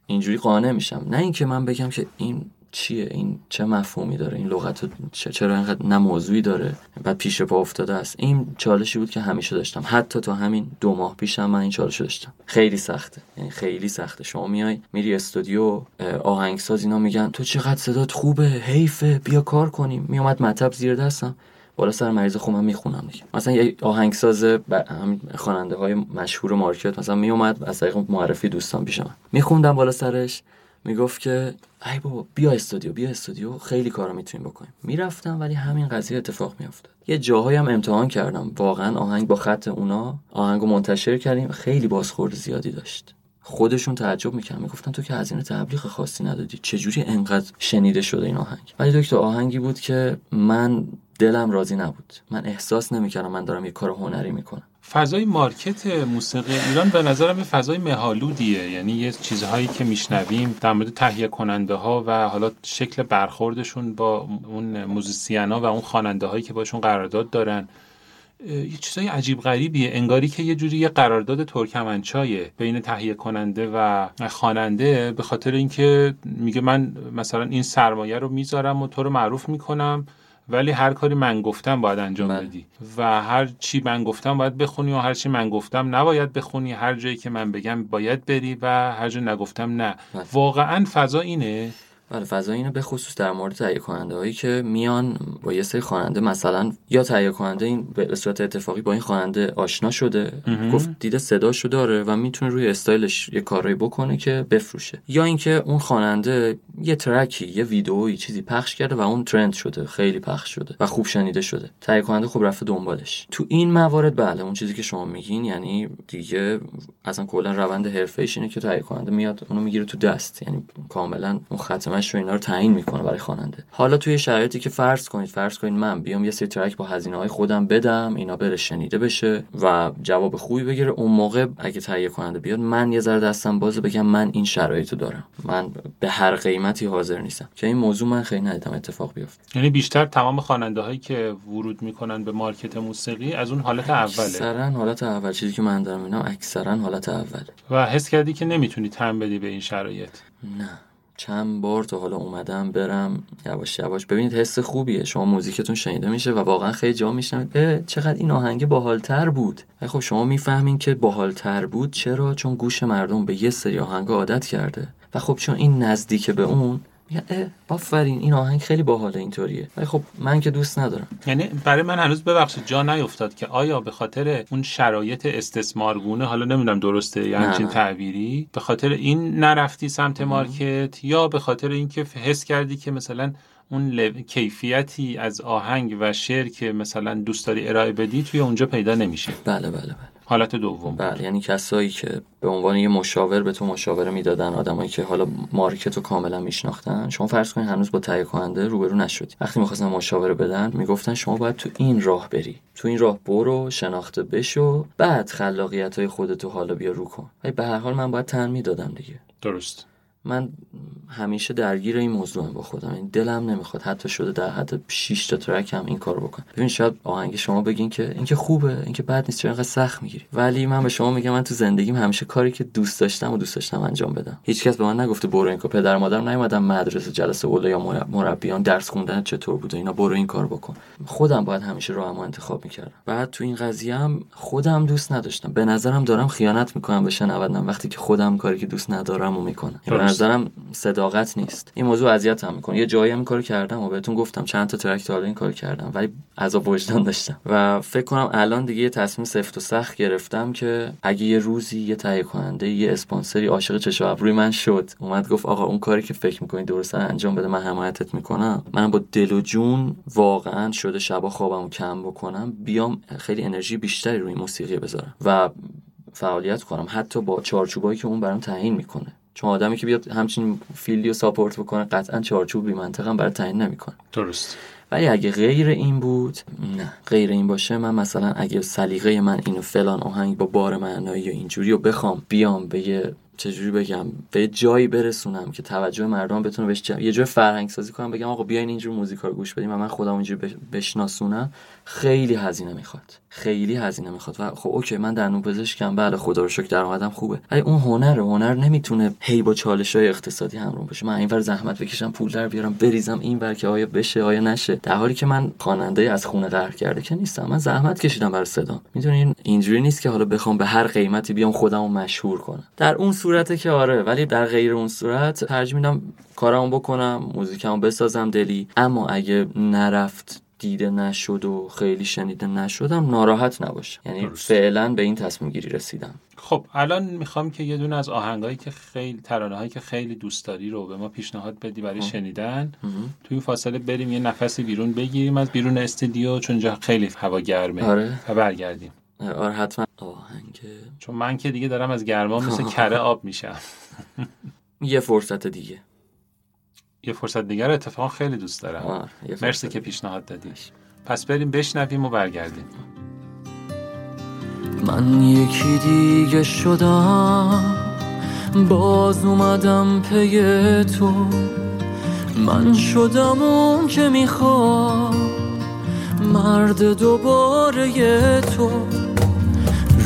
اینجوری قانع میشم. نه اینکه من بگم که این چیه؟ این چه مفهومی داره؟ این لغت چرا اینقدر نه موضوعی داره بعد پیش پا افتاده است؟ این چالشی بود که همیشه داشتم. حتی تا همین دو ماه پیشم من این چالش داشتم. خیلی سخته. یعنی خیلی سخته. شما میای میری استودیو آهنگساز اینا میگن تو چقدر صدات خوبه حیفه بیا کار کنیم. میومد مطب زیر دستم. بالا سر مریض خوبم می‌خونم دیگه. مثلا یه آهنگساز همین خواننده های مشهور مارکت مثلا میومد از طریق معرفی دوستان پیش من. میخوندم بالا سرش. می‌گفت که ای بابا بیا استودیو بیا استودیو خیلی کارا می‌تونیم بکنیم. می‌رفتم ولی همین قضیه اتفاق میافتاد. یه جاهایی هم امتحان کردم. واقعا آهنگ با خط اونا آهنگو منتشر کردیم. خیلی بازخورد زیادی داشت. خودشون تعجب می‌کردن. می‌گفتن تو که هزینه تبلیغ خاصی ندادی. چجوری انقدر شنیده شده این آهنگ؟ ولی دکتر آهنگی بود که من دلم راضی نبود. من احساس نمی‌کردم من دارم یه کار هنری می‌کنم. فضای مارکت موسیقی ایران به نظرم یه فضای مهالودیه یعنی یه چیزهایی که میشنویم در مورد تهیه کننده ها و حالا شکل برخوردشون با اون موزیسین ها و اون خواننده هایی که باشون قرارداد دارن. یه چیزای عجیب غریبیه. انگاری که یه جوری یه قرارداد ترکمنچایه بین تهیه کننده و خواننده به خاطر اینکه میگه من مثلا این سرمایه رو می‌ذارم و تو رو معروف می‌کنم. ولی هر کاری من گفتم باید انجام من. بدی و هر چی من گفتم باید بخونی و هر چی من گفتم نباید بخونی هر جایی که من بگم باید بری و هر جا نگفتم نه من. واقعا فضا اینه بله فضا اینو به خصوص در مورد تهیه کننده هایی که میان با یه سری خواننده مثلا یا تهیه کننده این به صورت اتفاقی با این خواننده آشنا شده گفت دیده صداشو داره و می‌تونه روی استایلش یه کارایی بکنه که بفروشه. یا اینکه اون خواننده یه ترکی یه ویدئویی چیزی پخش کرده و اون ترند شده خیلی پخش شده و خوب شنیده شده. تهیه کننده خوب رفته دنبالش. تو این موارد بله اون چیزی که شما میگین یعنی دیگه اصلا کلا روند حرفه اینه که تهیه کننده میاد اونو می‌گیره تو دست. یعنی کاملا اون برنامه‌اش رو اینا رو تعیین می‌کنه برای خواننده. حالا توی شرایطی که فرض کنید فرض کنید من بیام یه سری ترک با هزینه های خودم بدم اینا بره شنیده بشه و جواب خوبی بگیره. اون موقع اگه تهیه کننده بیاد من یه ذره دستم بازه بگم من این شرایطو دارم. من به هر قیمتی حاضر نیستم. که این موضوع من خیلی ندیدم اتفاق بیفته. یعنی بیشتر تمام خواننده هایی که ورود می‌کنن به مارکت موسیقی از اون حالت اوله. اکثرا حالت اول. چیزی که من دارم اینا اکثرا حالت اوله. و حس کردی که نمی‌تونی تم بدی به این شرایط؟ نه. چند بار تا حالا اومدم برم. یواش یواش. ببینید حس خوبیه. شما موزیکتون شنیده میشه و واقعا خیلی جا میشنوید. چقدر این آهنگ باحالتر بود. خب شما می‌فهمین که باحالتر بود. چرا؟ چون گوش مردم به یه سری آهنگ عادت کرده. و خب چون این نزدیک به اون میگن آفرین این آهنگ خیلی باحاله اینطوریه. ولی خب من که دوست ندارم. یعنی برای من هنوز ببخشید جا نیفتاد که آیا به خاطر اون شرایط استثمارگونه حالا نمی‌دونم درسته یا همچین تعبیری به خاطر این نرفتی سمت مارکت یا به خاطر اینکه حس کردی که مثلا اون کیفیتی از آهنگ و شعر که مثلا دوست داری ارائه بدی توی اونجا پیدا نمیشه؟ بله بله بله. حالت دوم بله یعنی کسایی که به عنوان یه مشاور به تو مشاوره می‌دادن آدمایی که حالا مارکت رو کاملا میشناختن شما فرض کنید هنوز با تهیه کننده روبرو نشدی. وقتی می‌خواستن مشاوره بدن می‌گفتن شما باید تو این راه بری. تو این راه برو شناخته بشو بعد خلاقیت های خودتو حالا بیا رو کن. ولی به هر حال من باید تن می‌دادم دیگه. درست. من همیشه درگیر این موضوع با خودم. این دلم نمی‌خواد حتی شده در حد 6 تا ترک هم این کارو بکنم. ببین شاید آهنگ شما بگین که اینکه خوبه اینکه بد نیست چرا انقدر سخت می‌گیری. ولی من به شما میگم من تو زندگیم همیشه کاری که دوست داشتم و دوست داشتم انجام بدم. هیچکس به من نگفته برو این کار. پدر مادرم نیومدن مدرسه جلسه اوله یا مربیان درس خوندن چطور بوده اینا برو این کار بکن. خودم باید همیشه راهمو انتخاب می‌کردم. بعد تو این قضیه هم خودم دوست نداشتم. به نظرم دارم خیانت می‌کنم به شنوندم وقتی که خودم کاری که دوست ندارم و می‌کنم. به نظرم صداقت نیست. این موضوع اذیتم می‌کنه. یه جایی هم کارو کردم و بهتون گفتم چند تا ترک تا این کارو کردم ولی عذاب وجدان داشتم. و فکر کنم الان دیگه یه تصمیم سفت و سخت گرفتم که اگه یه روزی یه تهیه کننده یه اسپانسری عاشق چشم ابروی من شد اومد گفت آقا اون کاری که فکر می‌کنی درست انجام بده من حمایتت می‌کنم. من با دل و جون واقعا شده شبا خوابمو کم بکنم بیام خیلی انرژی بیشتری روی موسیقی بذارم و فعالیت کنم. حتی با چارچوبایی که اون برام تعیین می‌کنه. چون آدمی که بیاد همچین فیلدی رو ساپورت بکنه قطعا چارچوب بی منطقه برای تعیین نمی‌کنه. درست. ولی اگه غیر این بود نه غیر این باشه من مثلا اگه سلیقه من اینو فلان آهنگ با بار معنایی یا اینجوری رو بخوام بیام به یه چجوری بگم به جایی برسونم که توجه مردم بتونه بهش یه جای فرهنگ سازی کنم بگم آقا بیاین اینجور موزیکا رو گوش بدیم و من خودم اینجوری بشناسونم. خیلی هزینه می‌خواد. خیلی هزینه می‌خواد. و خب اوکی من در پزشکم. بله خدا رو شکر درآمدم خوبه. ولی اون هنر هنر نمی‌تونه هی با چالش های اقتصادی همراه باشه. من اینور زحمت بکشم پول در بیارم بریزم این که آیا بشه آیا نشه. در حالی که من خواننده از خونه قهر کرده که نیستم. من زحمت کشیدم برای صدا می‌دونین اینجوری نیست که حالا بخوام به هر قیمتی بیام خودمو مشهور کنم. در اون صورته که آره ولی در غیر اون صورت ترجیح میدم بکنم موزیکمو بسازم دلی. اما اگه نرفت دیده نشد و خیلی شنیده نشدم ناراحت نباشه یعنی فعلا به این تصمیم گیری رسیدم. خب الان می‌خوام که یه دونه از آهنگایی که خیلی ترانه هایی که خیلی دوست داری رو به ما پیشنهاد بدی برای شنیدن. توی این فاصله بریم یه نفسی بیرون بگیریم از بیرون استودیو چون جا خیلی هوا گرمه. آره. و برگردیم. آره حتما. آهنگ. چون من که دیگه دارم از گرما مثل کره آب میشم. یه فرصت دیگه. یه فرصت دیگر اتفاقا خیلی دوست دارم. مرسی که پیشنهاد دادی. پس بریم بشنویم و برگردیم. من یکی دیگه شدم باز اومدم پی تو. من شدم اون که می‌خواد مرد دوباره تو.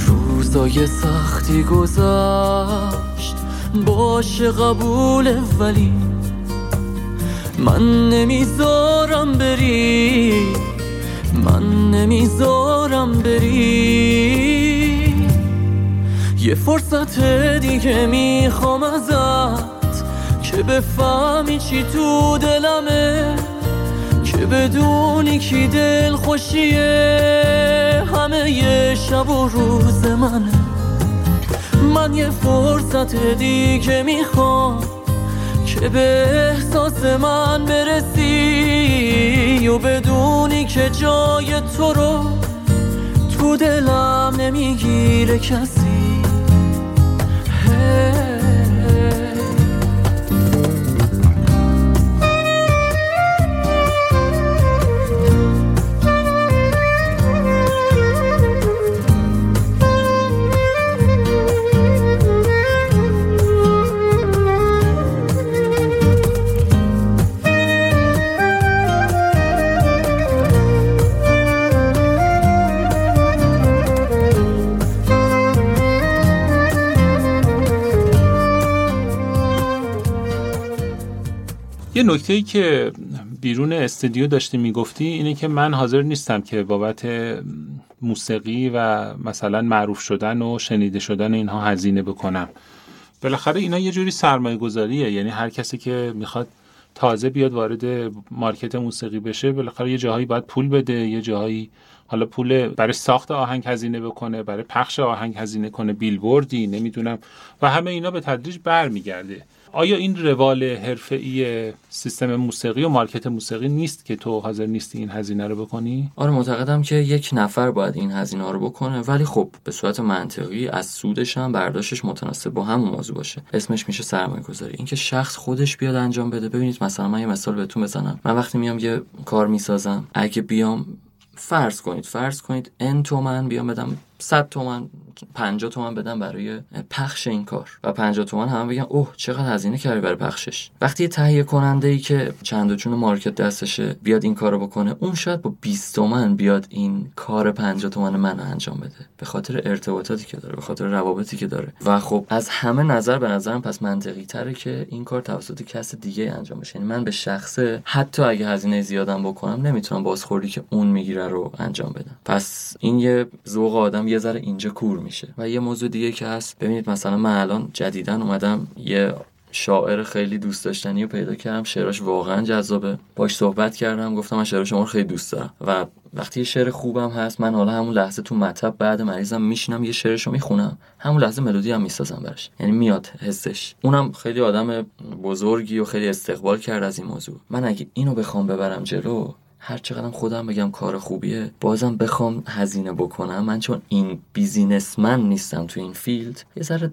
روزای سختی گذشت باشه قبول ولی من نمی‌ذارم بری. من نمی‌ذارم بری. یه فرصت دیگه می‌خوام ازت که بفهمی چی تو دلمه که بدونی کی دل خوشیه. همه یه شب و روز منه. من یه فرصت دیگه می‌خوام. که به احساس من برسی و بدونی که جای تو رو تو دلم نمی‌گیره کسی. یه نکته ای که بیرون استودیو داشتی می‌گفتی اینه که من حاضر نیستم که بابت موسیقی و مثلا معروف شدن و شنیده شدن اینها هزینه بکنم. بالاخره اینا یه جوری سرمایه گذاریه یعنی هر کسی که می‌خواد تازه بیاد وارد مارکت موسیقی بشه بالاخره یه جاهایی باید پول بده یه جاهایی حالا پول برای ساخت آهنگ هزینه بکنه برای پخش آهنگ هزینه کنه. بیلبوردی نمی‌دونم. و همه اینا به تدریج برمیگرده. آیا این روال حرفه‌ای سیستم موسیقی و مارکت موسیقی نیست که تو حاضر نیستی این هزینه رو بکنی؟ آره معتقدم که یک نفر باید این هزینه رو بکنه ولی خب به صورت منطقی از سودش هم برداشتش متناسب با همون موضوع باشه. اسمش میشه سرمایه گذاری اینکه شخص خودش بیاد انجام بده. ببینید مثلا من یه مثال بهتون بزنم. من وقتی میام یه کار می‌سازم اگه بیام فرض کنید فرض کنید ان تومن بیام بدم 100 تومن 50 تومن بدم برای پخش این کار. و 50 تومن هم بگن اوه چقدر هزینه کردی برای پخشش. وقتی تهیه کننده ای که چند و چون مارکت دستشه بیاد این کارو بکنه اون شاید با 20 تومن بیاد این کار 50 تومن من انجام بده. به خاطر ارتباطاتی که داره به خاطر روابطی که داره. و خب از همه نظر به نظرم پس منطقی تره که این کار توسط کس دیگه انجام بشه. یعنی من به شخصه حتی اگه هزینه زیادم بکنم نمی‌تونم بازخوردی که اون می‌گیره رو انجام بدم. پس این یه ذوق آدم یه ذره اینجا کور میشه. و یه موضوع دیگه که هست ببینید مثلا من الان جدیدن اومدم یه شاعر خیلی دوست داشتنی رو پیدا کردم شعراش واقعا جذابه. باش صحبت کردم گفتم من شعر شما رو خیلی دوست دارم. و وقتی یه شعر خوبم هست من حالا همون لحظه تو مطب بعد مریضم میشینم یه شعرشو می‌خونم. همون لحظه ملودی هم می‌سازم براش. یعنی میاد حسش. اونم خیلی آدم بزرگی و خیلی استقبال کرد از این موضوع. من اگه اینو بخوام ببرم جلو هر چقدر خودم بگم کار خوبیه بازم بخوام هزینه بکنم. من چون این بیزینسمن نیستم تو این فیلد یه ذره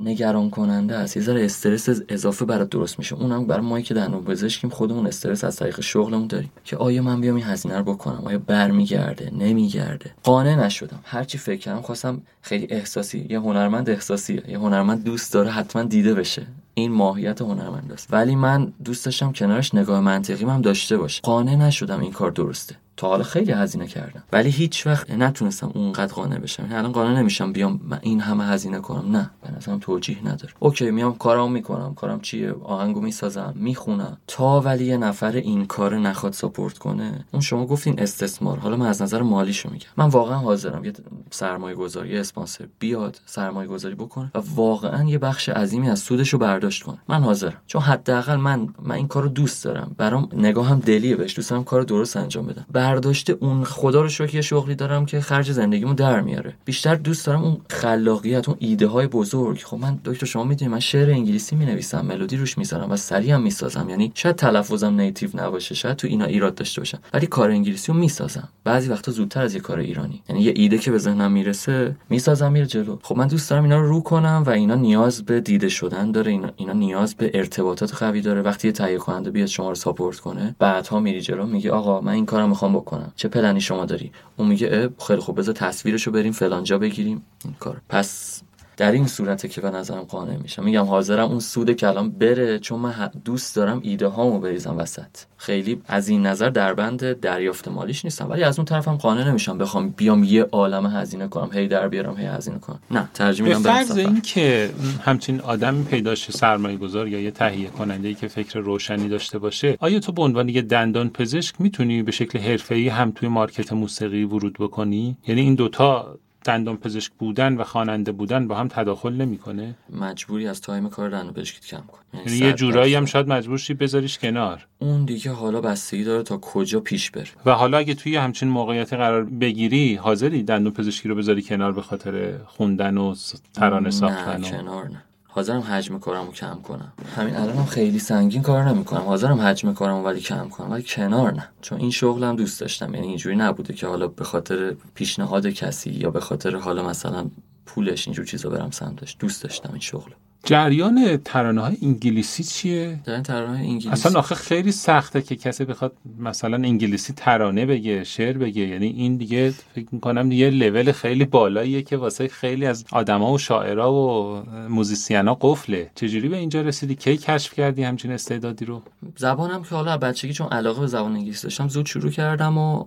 نگران کننده است. یه ذره استرس اضافه برات درست میشه. اونم برای ما که دندون پزشکیم خودمون استرس از طریق شغلمون داریم که آیا من بیام این هزینه رو بکنم؟ آیا برمیگرده؟ نمیگرده؟ قانع نشدم. هرچی فکر کردم خواستم خیلی احساسی یه هنرمند احساسیه. یه هنرمند دوست داره حتما دیده بشه. این ماهیت هنرمند است ولی من دوست داشتم کنارش نگاه منطقی هم داشته باشه قانع نشدم این کار درسته. تا حالا خیلی هزینه کردم. ولی هیچ وقت نتونستم اونقدر قانع بشم. یعنی الان قانع نمیشم بیام این همه هزینه کنم. نه به نظرم توجیه نداره. اوکی میام کارامو می‌کنم. کارم چیه؟ آهنگو می‌سازم می‌خونم. تا ولی یه نفر این کار نخواد ساپورت کنه اون شما گفتین استثمار. حالا من از نظر مالیشو میگم. من واقعا حاضرم یه سرمایه گذاری اسپانسر بیاد سرمایه گذاری بکنه و واقعا یه بخش عظیمی از سودشو برداشت کنه. من حاضرم. چون حداقل من من این کارو دوست دارم. برام نگاهم دلیه بهش. دوست دارم کار درست انجام بدم. برداشته اون خدا رو شکر یه شغلی دارم که خرج زندگیمو در میاره. بیشتر دوست دارم اون خلاقیت اون ایده های بزرگ. خب من دکتر شما می‌دونید من شعر انگلیسی می نویسم ملودی روش می‌ذارم و سریع هم می‌سازم. یعنی شاید تلفظم نیتیو نباشه شاید تو اینا ایراد داشته باشم ولی کار انگلیسی رو می‌سازم. بعضی وقتا زودتر از یه کار ایرانی. یعنی یه ایده که به ذهنم می‌رسه می‌سازم میره جلو. خب من دوست دارم اینا رو رو کنم و اینا نیاز به دیده شدن داره. اینا, نیاز به ارتباطات قوی داره. وقتی یه تهیه کننده بیاد شما رو ساپورت کنه بعدها میری جلو میگه آقا من این کارم می‌خوام بکنم. چه پلنی شما داری؟ اون میگه خیلی خوب بذار تصویرشو بریم فلانجا بگیریم. این کار پس در این صورته که به نظرم قانع میشم میگم حاضرم اون سود کلام بره چون من دوست دارم ایده هامو بریزم وسط. خیلی از این نظر در بند دریافت مالیش نیستم ولی از اون طرفم قانع نمیشم. بخوام بیام یه عالم هزینه کنم هی در بیارم هی هزینه کنم. نه ترجیح میدم به فرض این که همچین آدمی پیداش سرمایه گذار یا یه تهیه کننده ای که فکر روشنی داشته باشه آیا تو به عنوان یه دندان پزشک می‌تونی به شکل حرفه‌ای هم توی مارکت موسیقی ورود بکنی؟ یعنی این دوتا دندان پزشک بودن و خواننده بودن با هم تداخل نمی‌کنه؟ مجبوری از تایم کار دندان پزشکیت کم کن. یعنی یه جورایی هم شاید مجبور شی بذاریش کنار. اون دیگه حالا بستگی داره تا کجا پیش بره. و حالا اگه توی همچین موقعیتی قرار بگیری حاضری دندون پزشکی رو بذاری کنار به خاطر خوندن و ترانه ساختن نه کنار نه. حاضرم حجم کارم رو کم کنم. همین الانم خیلی سنگین کار نمی‌کنم. حاضرم حجم کارم ولی کم کنم. ولی کنار نه. چون این شغلم دوست داشتم. یعنی اینجوری نبوده که حالا به خاطر پیشنهاد کسی یا به خاطر حالا مثلا پولش اینجور چیزا برم سمتش. دوست داشتم این شغل جریان ترانه های انگلیسی چیه؟ ترانه انگلیسی. اصلا آخه خیلی سخته که کسی بخواد مثلا انگلیسی ترانه بگه شعر بگه. یعنی این دیگه فکر می‌کنم دیگه لول خیلی بالاییه که واسه خیلی از آدما و شاعرها و موزیسینا قفله. چجوری به اینجا رسیدی؟ کی کشف کردی همچین استعدادی رو؟ زبانم که حالا بچگی چون علاقه به زبان انگلیسی داشتم زود شروع کردم و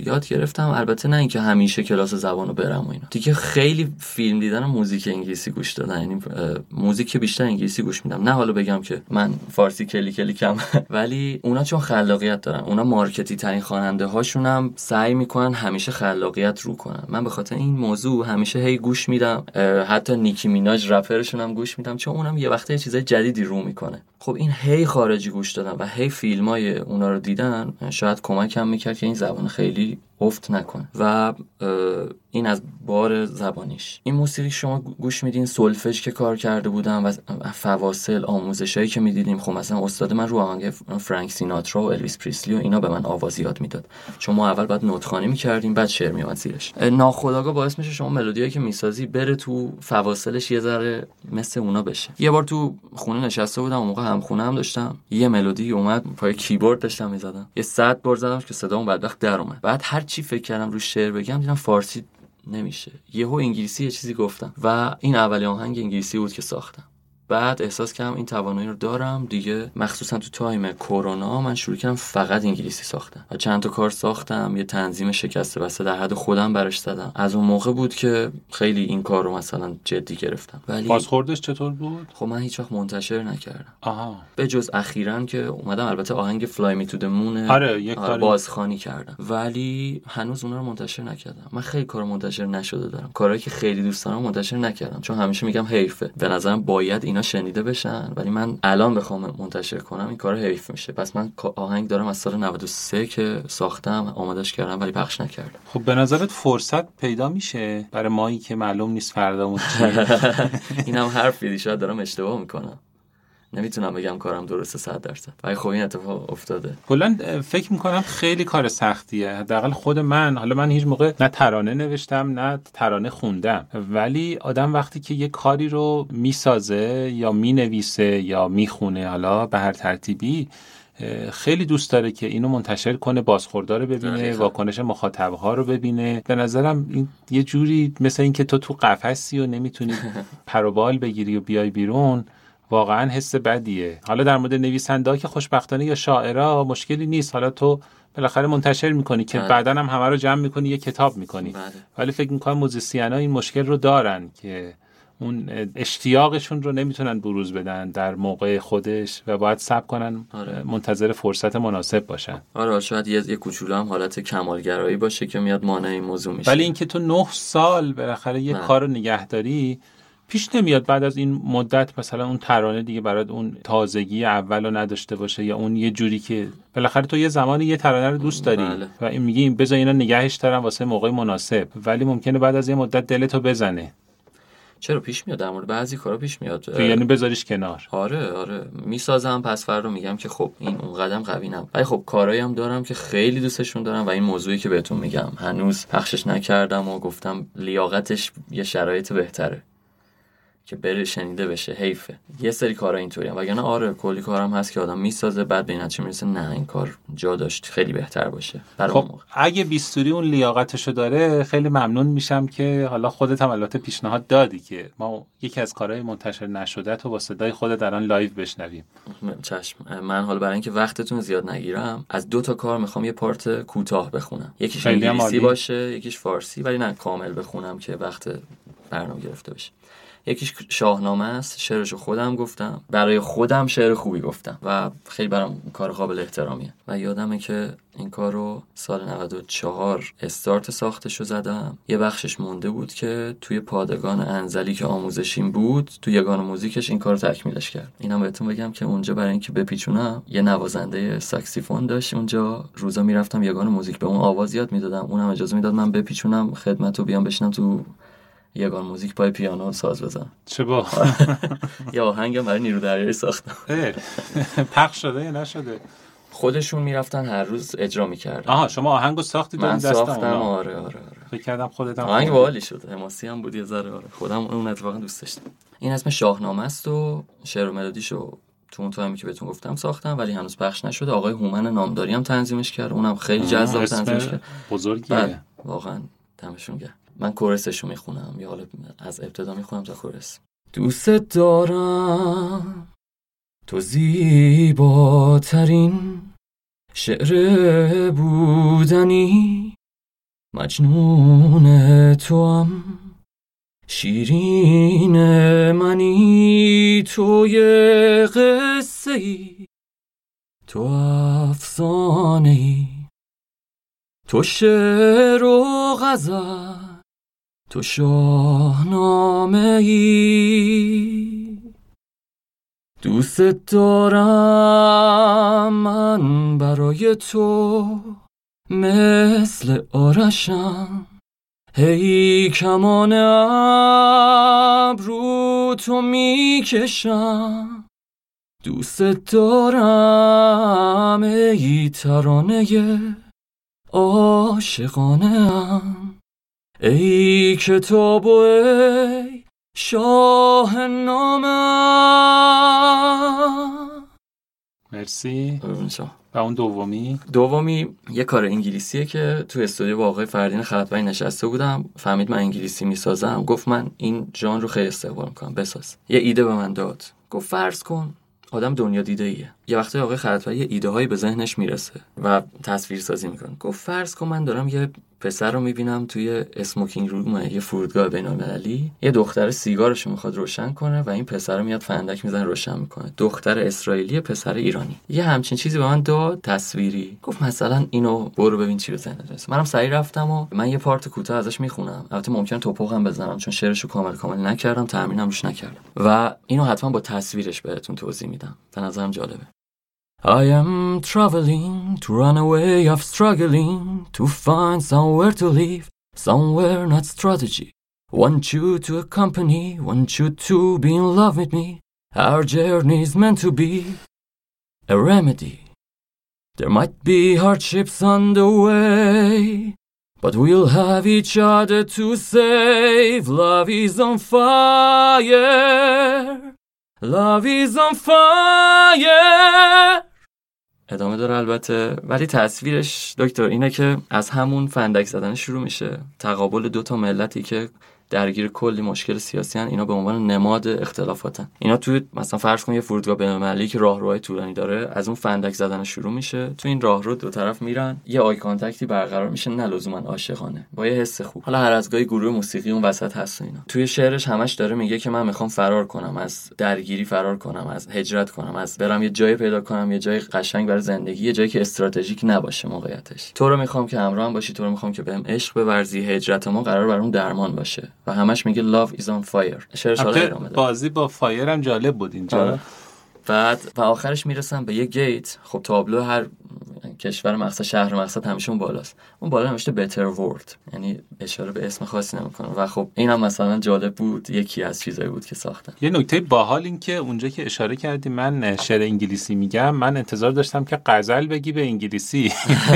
یاد گرفتم. البته نه اینکه همیشه کلاس زبانو برم و اینا. دیگه خیلی فیلم دیدن موزیک انگلیسی گوش دادن. یعنی موزیک بیشتر انگلیسی گوش میدم. نه حالا بگم که من فارسی کلی کلی کم. ولی اونا چون خلاقیت دارن اونا مارکتی ترین خواننده هاشونم سعی می‌کنن همیشه خلاقیت رو کنن. من به خاطر این موضوع همیشه هی گوش میدم حتی نیکی میناج رپرشون هم گوش میدم چون اونم یه وقته چیزای جدیدی رو می‌کنه. خب این هی خارجی گوش دادن و هی فیلمای اونا رو دیدن شاید کمکم می‌کرد که این زبان خیلی افت نکنه و این از بار زبانیش. این موسیقی شما گوش میدین سولفج که کار کرده بودم و فواصل آموزشایی که می‌دیدیم. خب مثلا استاد من رو آهنگ فرانک سیناترا و الویس پریسلی و اینا به من آواز یاد می‌داد. چون ما اول بعد نوتخوانی می‌کردیم بعد شعر میومد زیرش. ناخداگاه باعث میشه شما ملودیایی که می‌سازی بره تو فواصلش یه ذره مثل اونا بشه. یه بار تو خونه نشسته بودم اون موقع هم خونه هم داشتم. یه ملودی اومد پای کیبورد داشتم می‌زدم. یه صد بار زدم که صدام بدبخت در اومد. بعد هر چی فکر کردم رو شعر بگم دیدم فارسی نمیشه. یهو انگلیسی یه چیزی گفتم و این اولین آهنگ انگلیسی بود که ساختم. بعد احساس کردم این توانایی رو دارم. دیگه مخصوصا تو time کرونا من شروع کردم فقط انگلیسی ساختم و چند تا کار ساختم. یه تنظیم شکسته بسته در حد خودم براش زدم. از اون موقع بود که خیلی این کار رو مثلا جدی گرفتم. ولی بازخوردش چطور بود؟ خب من هیچ وقت منتشر نکردم. آها. به جز اخیرا که اومدم البته آهنگ Fly Me to the Moon آره یک آره بازخوانی کردم. ولی هنوز اونا رو منتشر نکردم. من خیلی کار منتشر نشده دارم. کارهایی که خیلی دوست دارم منتشر نکردم. چون همیشه میگم حیفه. به نظرم باید اینا شنیده بشن ولی من الان بخوام منتشر کنم این کار حیف میشه. پس من آهنگ دارم از سال 93 که ساختم آمادش کردم ولی پخش نکردم. خب به نظرت فرصت پیدا میشه؟ برای مایی که معلوم نیست فردا اینم حرفی شاید دارم اشتباه می‌کنم. نمی‌تونم بگم کارم درسته صد درصد. ولی خب این اتفاق افتاده. کلا فکر می‌کنم خیلی کار سختیه. حداقل خود من. حالا من هیچ موقع نه ترانه نوشتم نه ترانه خوندم. ولی آدم وقتی که یه کاری رو می‌سازه یا می‌نویسه یا می‌خونه حالا به هر ترتیبی خیلی دوست داره که اینو منتشر کنه بازخوردار رو ببینه واکنش مخاطبها رو ببینه. به نظرم این یه جوری مثل اینکه تو تو قفسی و نمی‌تونی پروبال بگیری و بیای بیرون واقعا حس بدیه حالا در مورد نویسنده که خوشبختانه یا شاعرها مشکلی نیست حالا تو بالاخره منتشر می‌کنی که بله. بعدا هم همه رو جمع می‌کنی یه کتاب می‌کنی بله. ولی فکر می‌کنم موزیسین ها این مشکل رو دارن که اون اشتیاقشون رو نمی‌تونن بروز بدن در موقع خودش و باید سب کنن آره. منتظر فرصت مناسب باشن آره شاید یه, یه کوچولو هم حالت کمالگرایی باشه که میاد مانع این موضوع میشه ولی اینکه تو نه سال بالاخره یه کار رو نگهداری پیش نمیاد بعد از این مدت مثلا اون ترانه دیگه برات اون تازگی اول رو نداشته باشه یا اون یه جوری که بالاخره تو یه زمانی یه ترانه رو دوست داری بله. و این میگی بذار اینا نگهش دارم واسه موقع مناسب. ولی ممکنه بعد از یه مدت دلتو بزنه. چرا پیش میاد در مورد بعضی کارا پیش میاد؟ یعنی بذاریش کنار. آره آره. می‌سازم پس فردا میگم که خب این اون قدم قوی نم ولی خب کارایی هم دارم که خیلی دوستشون دارم و این موضوعی که بهتون میگم. هنوز پخشش نکردم و گفتم لیاقتش یه شرایط بهتره. که بره شنیده بشه حیفه. یه سری کارا اینطوری وگرنه آره کلی کارم هست که آدم می‌سازه بعد به نتیجه می‌رسه نه این کار جا داشت خیلی بهتر باشه. خب اگه بیستوری اون لیاقتشو داره خیلی ممنون میشم که حالا خودت هم البته پیشنهاد دادی که ما یکی از کارهای منتشر نشده تو با صدای خودت الان live بشنویم. چشم. من حالا برای اینکه وقتتون زیاد نگیرم از دو تا کار می‌خوام یه part کوتاه بخونم. یکیش انگلیسی باشه یکیش فارسی ولی نه کامل بخونم که وقت برنامه گرفته بشه. یکیش شاهنامه است شعرشو خودم گفتم. برای خودم شعر خوبی گفتم و خیلی برام کار قابل احترامیه. و یادمه که این کار رو سال 94 استارت ساختشو زدم. یه بخشش مونده بود که توی پادگان انزلی که آموزشیم بود توی یگان موزیکش این کار تکمیلش کرد. اینم بهتون بگم که اونجا برای اینکه بپیچونم یه نوازنده ساکسیفون داشت اونجا. روزا می‌رفتم یگان موزیک به اون آواز یاد می‌دادم. اونم اجازه می‌داد من بپیچونم خدمت بیام بشینم تو یگان موزیک پای پیانو ساز بزن. چه با؟ یه آهنگم برای نیرو دریایی ساختم. پخش شده یا نشده؟ خودشون می‌رفتن هر روز اجرا می‌کردن. آها شما آهنگو ساختی من ساختم آره آره آره. فکر کردم خودت هم آهنگ باحالی شد حماسی هم بود یه ذره آره. خودم اون اتفاقا دوست داشتم. این اسم شاهنامه است و شعر و ملودیشو تو اون تایمی که بهتون گفتم ساختم ولی هنوز پخش نشده. آقای هومن نامداری هم تنظیمش کرد. اونم خیلی جذاب تنظیمش کرد. بزرگیه. بله، واقعا دمشون گرم. من کورسش رو می‌خونم. یا حالا از ابتدا می‌خونم تا کورس. دوست دارم. تو زیباترین شعر بودنی. مجنون تو هم شیرین منی. توی قصه ای تو افسانه ای تو شعر و غزل. تو شاهنامه ای دوست دارم من برای تو مثل آرشم. هی کمان ابرو تو می‌کشم. دوست دارم ای ترانه عاشقانه ام. ای کتاب و ای شاه نامم مرسی. و اون دومی؟ دومی یه کار انگلیسیه که تو استودیو با آقای فردین خلطبری نشسته بودم. فهمید من انگلیسی می‌سازم. گفت من این جان رو خیلی استقبال می‌کنم. بساز. یه ایده به من داد. گفت فرض کن آدم دنیا دیده ایه یه وقتی آقای خلطبری یه ایده هایی به ذهنش می‌رسه و تصویر سازی می‌کنه. گفت فرض کن من دارم یه پسر رو می‌بینم توی اسموکینگ روم یه فرودگاه بین المللی یه دختر سیگارش رو می‌خواد روشن کنه و این پسر رو میاد فندک می‌زنه روشن می‌کنه. دختر اسرائیلی پسر ایرانی. یه همچین چیزی به من داد تصویری. گفت مثلا اینو برو ببین چی رو ذهنت می‌رسه منم سعی رفتم و من یه پارت کوتاه ازش می‌خونم. البته ممکن توپق هم بزنم چون شعرش رو کامل کامل نکردم تمرینم روش نکردم. و اینو حتما با تصویرش بهتون توضیح میدم. به نظرم جالبه. I am traveling to run away of struggling to find somewhere to live, somewhere not strategy. Want you to accompany, want you to be in love with me. Our journey is meant to be a remedy. There might be hardships on the way, but we'll have each other to save. Love is on fire. Love is on fire. ادامه داره البته. ولی تصویرش دکتر اینه که از همون فندک زدن شروع میشه. تقابل دو تا ملتی که درگیر کلی مشکل سیاسی هن. اینا به عنوان نماد اختلافاتن. اینا تو مثلا فرض کن یه فرودگاه بین‌المللی که راهروهای طولانی داره از اون فندک زدن شروع میشه. تو این راهرو دو طرف میرن. یه eye contact ی برقرار میشه. نه لزوما عاشقانه. با یه حس خوب. حالا هر از گاهی گروه موسیقی اون وسط هست و اینا. توی شعرش همش داره میگه که من می‌خوام فرار کنم. از درگیری فرار کنم. از هجرت کنم. از برم یه جای پیدا کنم. یه جای قشنگ برای زندگی. یه جایی که استراتژیک نباشه موقعیتش. تو رو می‌خوام که همراهم باشی. تو رو می‌خوام که بهم عشق بورزی. هجرت ما قرار برام درمان باشه. و همش میگه love is on fire داره. بازی با فایر هم جالب بود اینجا آره. بعد و آخرش می‌رسم به یه گیت. خب تابلو هر کشور مقصد شهر مقصد همیشه اون بالاست. اون بالا نوشته better world. یعنی اشاره به اسم خاصی نمی‌کنه. و خب اینم مثلا جالب بود. یکی از چیزایی بود که ساختم یه نکته باحال این که اونجا که اشاره کردی من شعر انگلیسی میگم. من انتظار داشتم که غزل بگی به انگلیسی.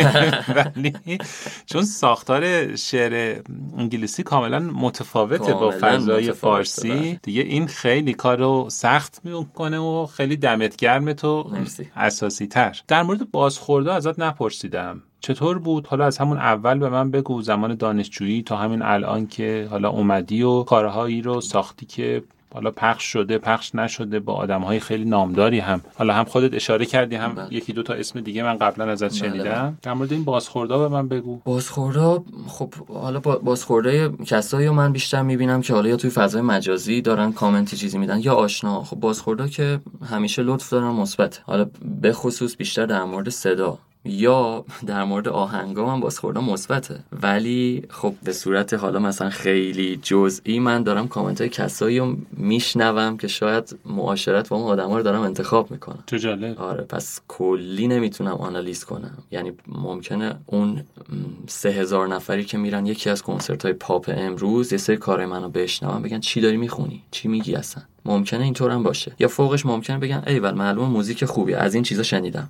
ولی چون ساختار شعر انگلیسی کاملا متفاوته با فضای فارسی بله. دیگه این خیلی کارو سخت می‌کنه و خیلی دمت گرم تو. اساسی تر در مورد بازخورده ازت نپرسیدم. چطور بود؟ حالا از همون اول به من بگو زمان دانشجویی تا همین الان که حالا اومدی و کارهایی رو ساختی که حالا پخش شده پخش نشده با آدمهای خیلی نامداری هم. حالا هم خودت اشاره کردی هم بله. یکی دو تا اسم دیگه من قبلا ازت بله، شنیدم. در مورد این بازخورده به من بگو. بازخورده خب حالا با- بازخورده کسایی رو من بیشتر می‌بینم که حالا یا توی فضای مجازی دارن کامنتی چیزی میدن یا آشنا. خب بازخورده که همیشه لطف دارن مثبت. حالا به خصوص بیشتر در مورد صدا. یا در مورد آهنگا من بازخورده مثبته. ولی خب به صورت حالا مثلا خیلی جزئی من دارم کامنت های کسایی رو میشنوم که شاید معاشرت با اون آدما رو دارم انتخاب می‌کنم. چه جالب. آره پس کلی نمی‌تونم آنالیز کنم. یعنی ممکنه اون سه هزار نفری که میرن یکی از کنسرت های پاپ امروز یه سری کار منو بشنون بگن چی داری می‌خونی؟ چی میگی اصلا؟ ممکنه اینطور هم باشه. یا فوقش ممکنه بگن ایول معلومه موزیک خوبی از این چیزا شنیدم.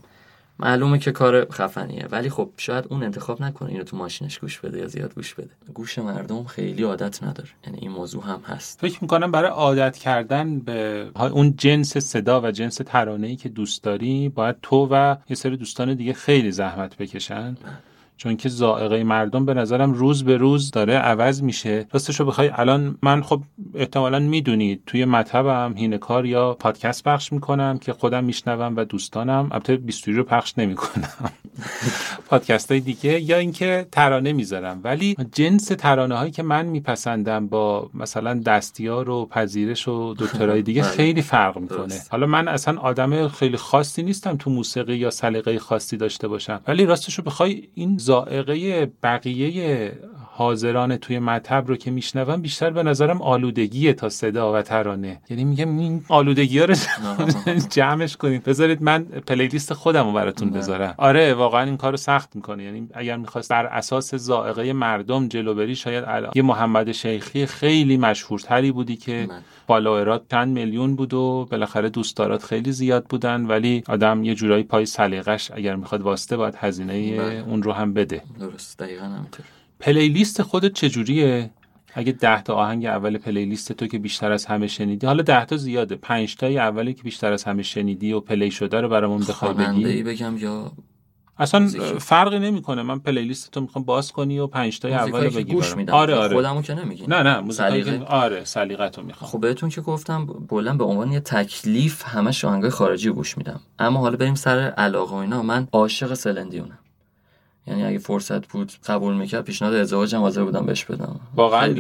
معلومه که کار خفنیه. ولی خب شاید اون انتخاب نکنه اینو تو ماشینش گوش بده یا زیاد گوش بده. گوش مردم خیلی عادت نداره. یعنی این موضوع هم هست. فکر می‌کنم برای عادت کردن به اون جنس صدا و جنس ترانه‌ای که دوست داری باید تو و یه سری دوستان دیگه خیلی زحمت بکشن. چون که ذائقه مردم به نظرم روز به روز داره عوض میشه. راستش رو بخوای الان من خب احتمالا می‌دونید توی مطبم هینه کار یا پادکست پخش می‌کنم که خودم میشنوم و دوستانم. البته بیستوری رو پخش نمی‌کنم. پادکست های دیگه یا اینکه ترانه می‌ذارم. ولی جنس ترانه هایی که من میپسندم با مثلا دستیار و پذیرش و دکترهای دیگه بله. خیلی فرق می‌کنه. حالا من اصلا آدم خیلی خاصی نیستم تو موسیقی یا سلیقه خاصی داشته باشم. ولی راستش رو بخوای این ذائقه بقیه حاضران توی مطب رو که میشنوم بیشتر به نظرم آلودگیه تا صدا و ترانه. یعنی میگم این آلودگی ها رو جمعش کنید. بذارید من پلیلیست خودم رو براتون. بذارم. آره واقعا این کارو سخت می‌کنه. یعنی اگر می‌خواست بر اساس ذائقه مردم جلو بری شاید الان یه محمد شیخی خیلی مشهورتری بودی که. فالوورات چند میلیون بود و بالاخره دوستدارات خیلی زیاد بودن ولی آدم یه جورایی پای سلیقش اگر می‌خواد واسطه باید هزینه بله. اون رو هم بده. درست. دقیقا همینطور. playlist خودت چجوریه؟ اگه ده تا آهنگ اول playlist تو که بیشتر از همه شنیدی حالا ده تا زیاده. پنج تای اولی که بیشتر از همه شنیدی و play شده رو برامون بخوای خواننده ای بگی بگم یا اصلا موزیک. فرقی نمی‌کنه. من playlist تو می‌خوام باز کنی و پنج تای اول بگی گوش. میدم. آره آره. خودمو که نمیگین نه نه موزیکایی سلیقه؟ آره سلیقتو می‌خوام. خب بهتون که گفتم بلند به عنوان یه تکلیف همش آهنگای خارجی گوش میدم. اما حالا بریم سر علاقه و اینا. من عاشق سلین دیونم. یعنی اگه فرصت بود قبول می‌کرد پیشنهاد ازدواجم حاضر بودم بهش بدم. واقعا رو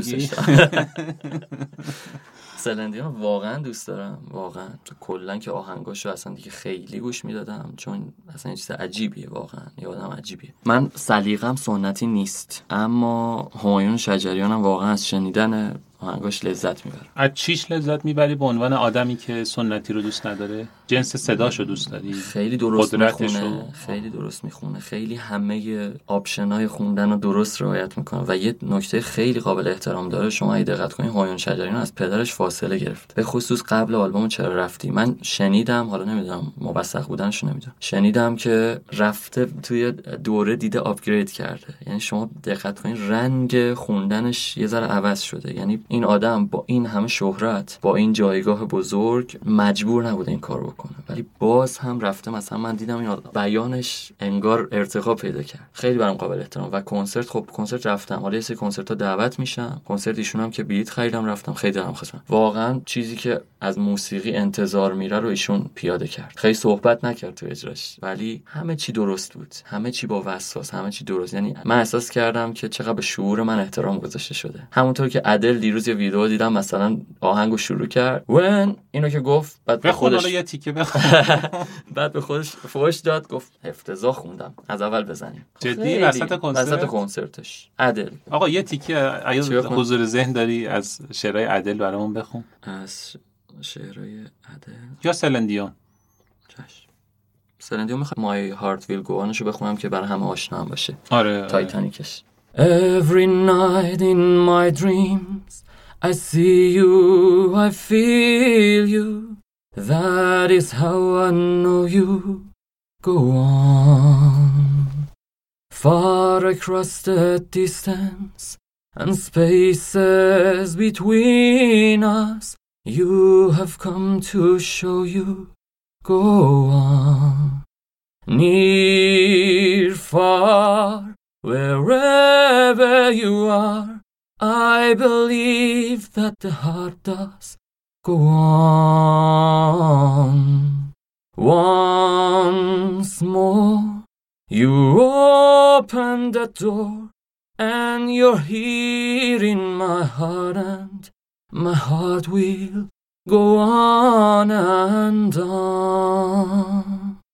واقعا دوست دارم. واقعا. کلا که آهنگاشو اصلا دیگه خیلی گوش می‌دادم. چون اصلا یه چیز عجیبیه واقعا. یه آدم عجیبیه. من سلیقم سنتی نیست. اما همایون شجریانم واقعا از شنیدن آهنگاش لذت می‌برم از چیش لذت می‌بری به عنوان آدمی که سنتی رو دوست نداره؟ جنس صداشو دوست داری؟ خیلی درست. می‌خونه. خیلی درست می‌خونه. خیلی همه آپشنای خوندن رو درست رعایت می‌کنه. و یه نکته خیلی قابل احترام داره شما اگه دقت کنید هایون شجریان از پدرش فاصله گرفت. به خصوص قبل آلبوم چرا رفتی؟ من شنیدم حالا نمی‌دونم موثق بودنشو نمی‌دونم. شنیدم که رفته توی دوره دیده آپگرید کرده. یعنی شما دقت کنید رنگ خوندنش یه ذره عوض شده. یعنی این آدم با این همه شهرت با این جایگاه بزرگ مجبور نبوده این کار بکنه. ولی باز هم رفته مثلا من دیدم این آدم بیانش انگار ارتقا پیدا کرد. خیلی برام قابل احترام. و کنسرت خب کنسرت رفتم. حالا یه سری کنسرت ها دعوت میشم کنسرت ایشون هم که بلیط خریدم رفتم. خیلی دارم خواستم واقعا چیزی که از موسیقی انتظار میره رو ایشون پیاده کرد. خیلی صحبت نکرد تو اجراش. ولی همه چی درست بود. همه چی با وسواس همه چی درست. یعنی من احساس کردم که چقدر به شعور من احترام گذاشته شده. همونطور که ادل دیروز یه ویدیو دیدم مثلا آهنگو شروع کرد. when اینو که گفت بعد به بخون خودش حالا یه تیکه بخون. بعد به خودش فوش داد گفت افتضاح خوندم. از اول بزنیم. جدی؟ وسط کنسرت؟ وسط کنسرتش. عدل. آقا یه تیکه اگه بخون؟ حضور ذهن داری از شعرهای عدل برامون بخون. از شعرهای عدل. یا سلندیون چشم سلندیو می‌خوام. مای هارت ویل گوانشو بخونم که برای همه آشنا هم باشه. آره آره. تایتانیکش Every night in my dreams I see you, I feel you. That is how I know you. Go on. Far across the distance And spaces between us You have come to show you. Go on. Near, far, wherever you are, I believe that the heart does go on. Once more, you open the door, and you're here in my heart, and my heart will go on and on.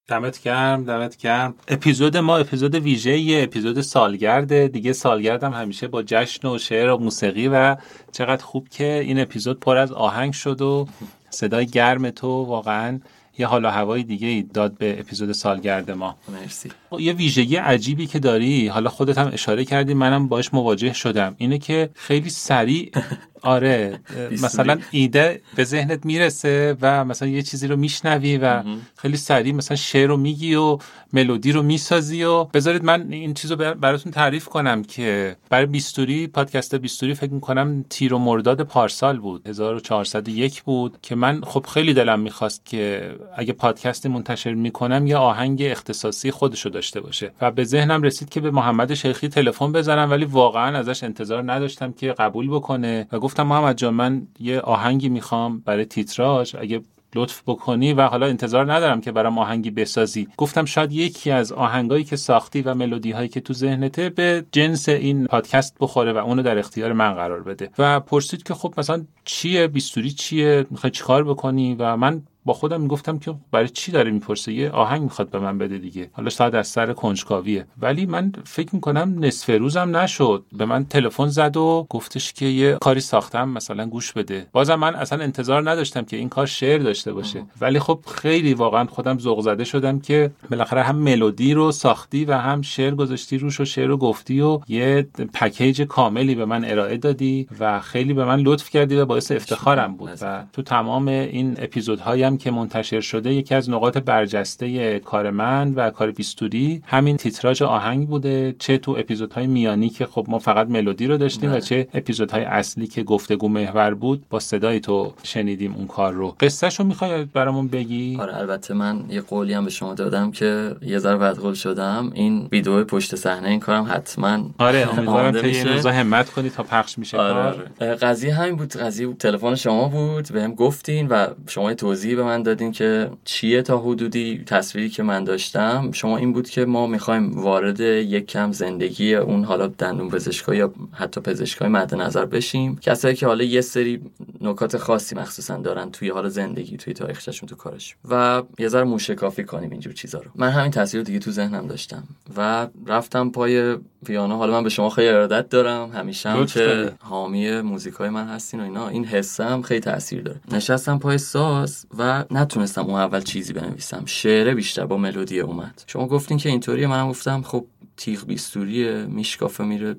دمت گرم دمت گرم. اپیزود ما اپیزود ویژه یه اپیزود سالگرده دیگه سالگردم همیشه با جشن و شعر و موسیقی و چقدر خوب که این اپیزود پر از آهنگ شد و صدای گرم تو واقعا یه حال و هوای دیگه ای داد به اپیزود سالگرد ما. مرسی. یه ویژگی عجیبی که داری حالا خودت هم اشاره کردی منم باش مواجه شدم. اینه که خیلی سریع آره مثلا ایده به ذهنت می‌رسه و مثلا یه چیزی رو میشنوی و خیلی سریع مثلا شعر رو میگی و ملودی رو می‌سازی و بذارید من این چیز رو براتون تعریف کنم که برای بیستوری پادکست بیستوری فکر می‌کنم تیر و مرداد پارسال بود. 1401 بود که من خب خیلی دلم می‌خواست که اگه پادکستی منتشر می‌کنم یه آهنگ اختصاصی خودشو داشته باشه. و به ذهنم رسید که به محمد شیخی تلفن بزنم ولی واقعا ازش انتظار نداشتم که قبول بکنه. و گفتم محمد جان من یه آهنگی می‌خوام برای تیتراژ اگه لطف بکنی. و حالا انتظار ندارم که برام آهنگی بسازی. گفتم شاید یکی از آهنگایی که ساختی و ملودی هایی که تو ذهنته به جنس این پادکست بخوره و اونو در اختیار من قرار بده. و پرسید که خب مثلا چیه؟ بیستوری چیه؟ می‌خوای چیکار بکنی؟ و من با خودم می‌گفتم که برای چی داره می‌پرسه؟ یه آهنگ می‌خواد به من بده دیگه. حالا شاید از سر کنجکاویه. ولی من فکر می‌کنم نصف روزم نشد. به من تلفن زد و گفتش که یه کاری ساختم مثلا گوش بده. بازم من اصلا انتظار نداشتم که این کار شعر داشته باشه. ولی خب خیلی واقعا خودم ذوق زده شدم که بالاخره هم ملودی رو ساختی و هم شعر گذاشتی روش و شعر رو گفتی و یه پکیج کاملی به من ارائه دادی و خیلی به من لطف کردی و باعث افتخارم بود. و تو تمام این اپیزودهایم که منتشر شده یکی از نقاط برجسته کار من و کار بیستوری. همین تیتراژ آهنگ بوده چه تو اپیزودهای میانی که خب ما فقط ملودی رو داشتیم و بله. چه اپیزودهای اصلی که گفتگو محور بود با صدای تو شنیدیم اون کار رو. قصهشو می‌خوای برامون بگی؟ آره البته من یه قولی هم به شما دادم که یه ذره بدقول شدم. این ویدیو پشت صحنه این کارم حتما آره امیدوارم که این روزا همت کنی تا پخش میشه آره. آره. قضیه همین بود. قضیه تلفن شما بود. بهم گفتین و شما توضیح من دادین که چیه تا حدودی تصویری که من داشتم؟ شما این بود که ما می‌خوایم وارد یک کم زندگی اون حالا دندون پزشکا یا حتی پزشکای مد نظر بشیم. کسایی که حالا یه سری نکات خاصی مخصوصا دارن توی حال زندگی توی تاریخشون تو کارش. و یه ذره موشکافی کنیم اینجور چیزا رو. من همین تصویر دیگه تو ذهنم داشتم. و رفتم پای پیانو. حالا من به شما خیلی ارادت دارم. همیشه هم که حامی موزیکای من هستین و اینا. این حسم خیلی تاثیر داره. نشستم پای ساز و نتونستم اون اول چیزی بنویسم. شعره بیشتر با ملودی اومد. شما گفتین که اینطوریه منم گفتم خب تیغ بیستوریه میشکافه میره.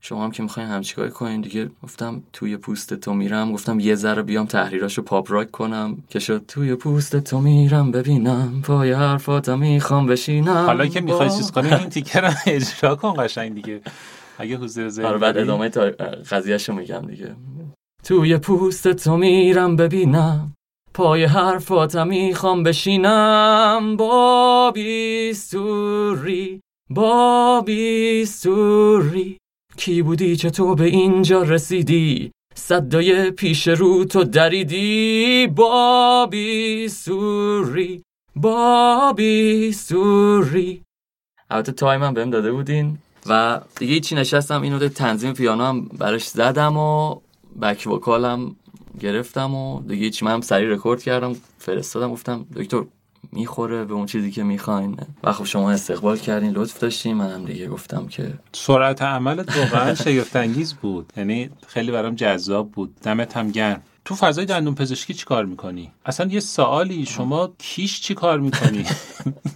شما هم که می‌خواین همچیکاری کنین دیگه. گفتم توی پوست تو میرم. گفتم یه ذره بیام تحریراشو پاپ راک کنم. که شد توی پوست تو میرم ببینم. پای حرفات می‌خوام بشینم. حالا که می‌خوای چیز کنی این تیکر رو اجرا کن قشنگ دیگه. اگه حضور زیر آره بعد ادامه تا قضیهشو میگم دیگه. توی پوست تو میرم ببینم. پای حرفاتم می‌خوام بشینم. بابی سوری بابی سوری کی بودی؟ تو به اینجا رسیدی؟ صدای پیش رو تو دریدی؟ بابی سوری بابی سوری البته تایم هم بهم داده بودین و دیگه چی نشستم. اینو تنظیم پیانو هم براش زدم و بک وکالم گرفتم و دیگه چی من هم سریع رکورد کردم فرستادم گفتم دکتر می‌خوره به اون چیزی که می‌خواین؟ و خب شما استقبال کردین لطف داشتین هم دیگه گفتم که سرعت عملت واقعا شگفت انگیز بود. یعنی خیلی برام جذاب بود. دمت هم گرم. تو فضای دندون پزشکی چی کار می‌کنی؟ اصلا یه سوالی شما کیش چی کار می‌کنی؟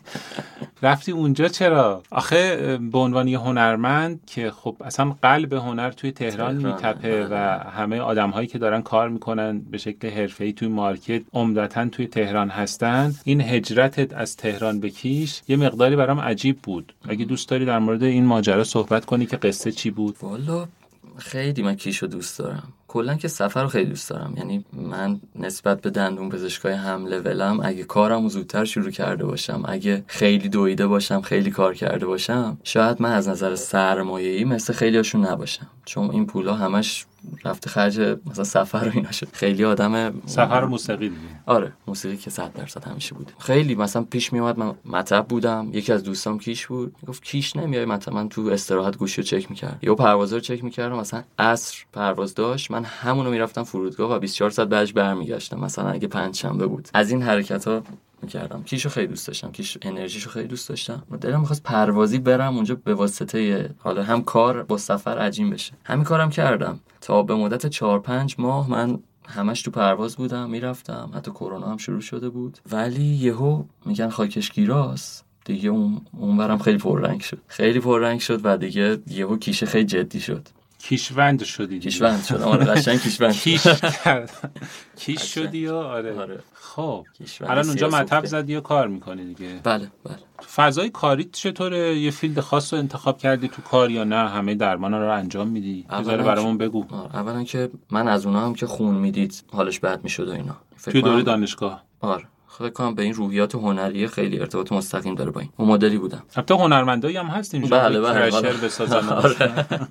رفتی اونجا چرا؟ آخه به عنوان یه هنرمند که خب اصلا قلب هنر توی تهران, میتپه و همه آدم هایی که دارن کار می‌کنن به شکل حرفه‌ای توی مارکت عمدتا توی تهران هستن. این هجرتت از تهران به کیش یه مقداری برام عجیب بود. اگه دوست داری در مورد این ماجرا صحبت کنی که قصه چی بود؟ والا خیلی من کیشو دوست دارم. کلا که سفر رو خیلی دوست دارم. یعنی من نسبت به دندون پزشکای هم لولم اگه کارم زودتر شروع کرده باشم اگه خیلی دویده باشم خیلی کار کرده باشم شاید من از نظر سرمایه‌ای مثل خیلیاشون نباشم. چون این پولا همش رفته خرج مثلا سفر و اینا شد. خیلی آدم سفر و موسیقی دیگه. آره موسیقی که 100 درصد همیشه بود خیلی مثلا پیش می اومد من مطب بودم. یکی از دوستام کیش بود. گفت کیش نمیای؟ مثلا من تو استراحت گوشی رو چک می‌کرد یا پروازا رو چک می‌کردم. مثلا عصر پرواز داشت. من همونو می‌رفتم فرودگاه و 24 ساعت بعدش برمیگشتم. مثلا اگه پنج شنبه بود. از این حرکت ها می‌کردم. کیشو خیلی دوست داشتم. کیش انرژیشو خیلی دوست داشتم. و دلم می‌خواست پروازی برم اونجا به واسطه حالا هم کار با سفر عجیم بشه. همین کارم کردم. تا به مدت 4 5 ماه من همش تو پرواز بودم می‌رفتم. حتی کرونا هم شروع شده بود. ولی یهو میگن خاکشگیراست. دیگه اون اونورم خیلی پررنگ شد. خیلی پررنگ شد و دیگه یهو کیشه خیلی جدی شد. کیشوند شدی کیشوند شدم آره قشنگ کیشوند کیش کیش شدی و آره, آره. خب. الان اونجا مطب زدی و کار می‌کنی دیگه؟ بله بله. فضای کاری چطوره؟ یه فیلد خاص رو انتخاب کردی تو کار یا نه؟ همه درمان رو انجام میدی؟ بذاره برامون بگو. اولا که من از اونها هم که خون می‌دید حالش بد می‌شد و اینا. توی دوره دانشگاه. آره. فکر کنم به این روحیات هنری خیلی ارتباط مستقیم داره با این. اون مدلی بودم. البته هنرمندایی هم هست اینجا بله بله آره.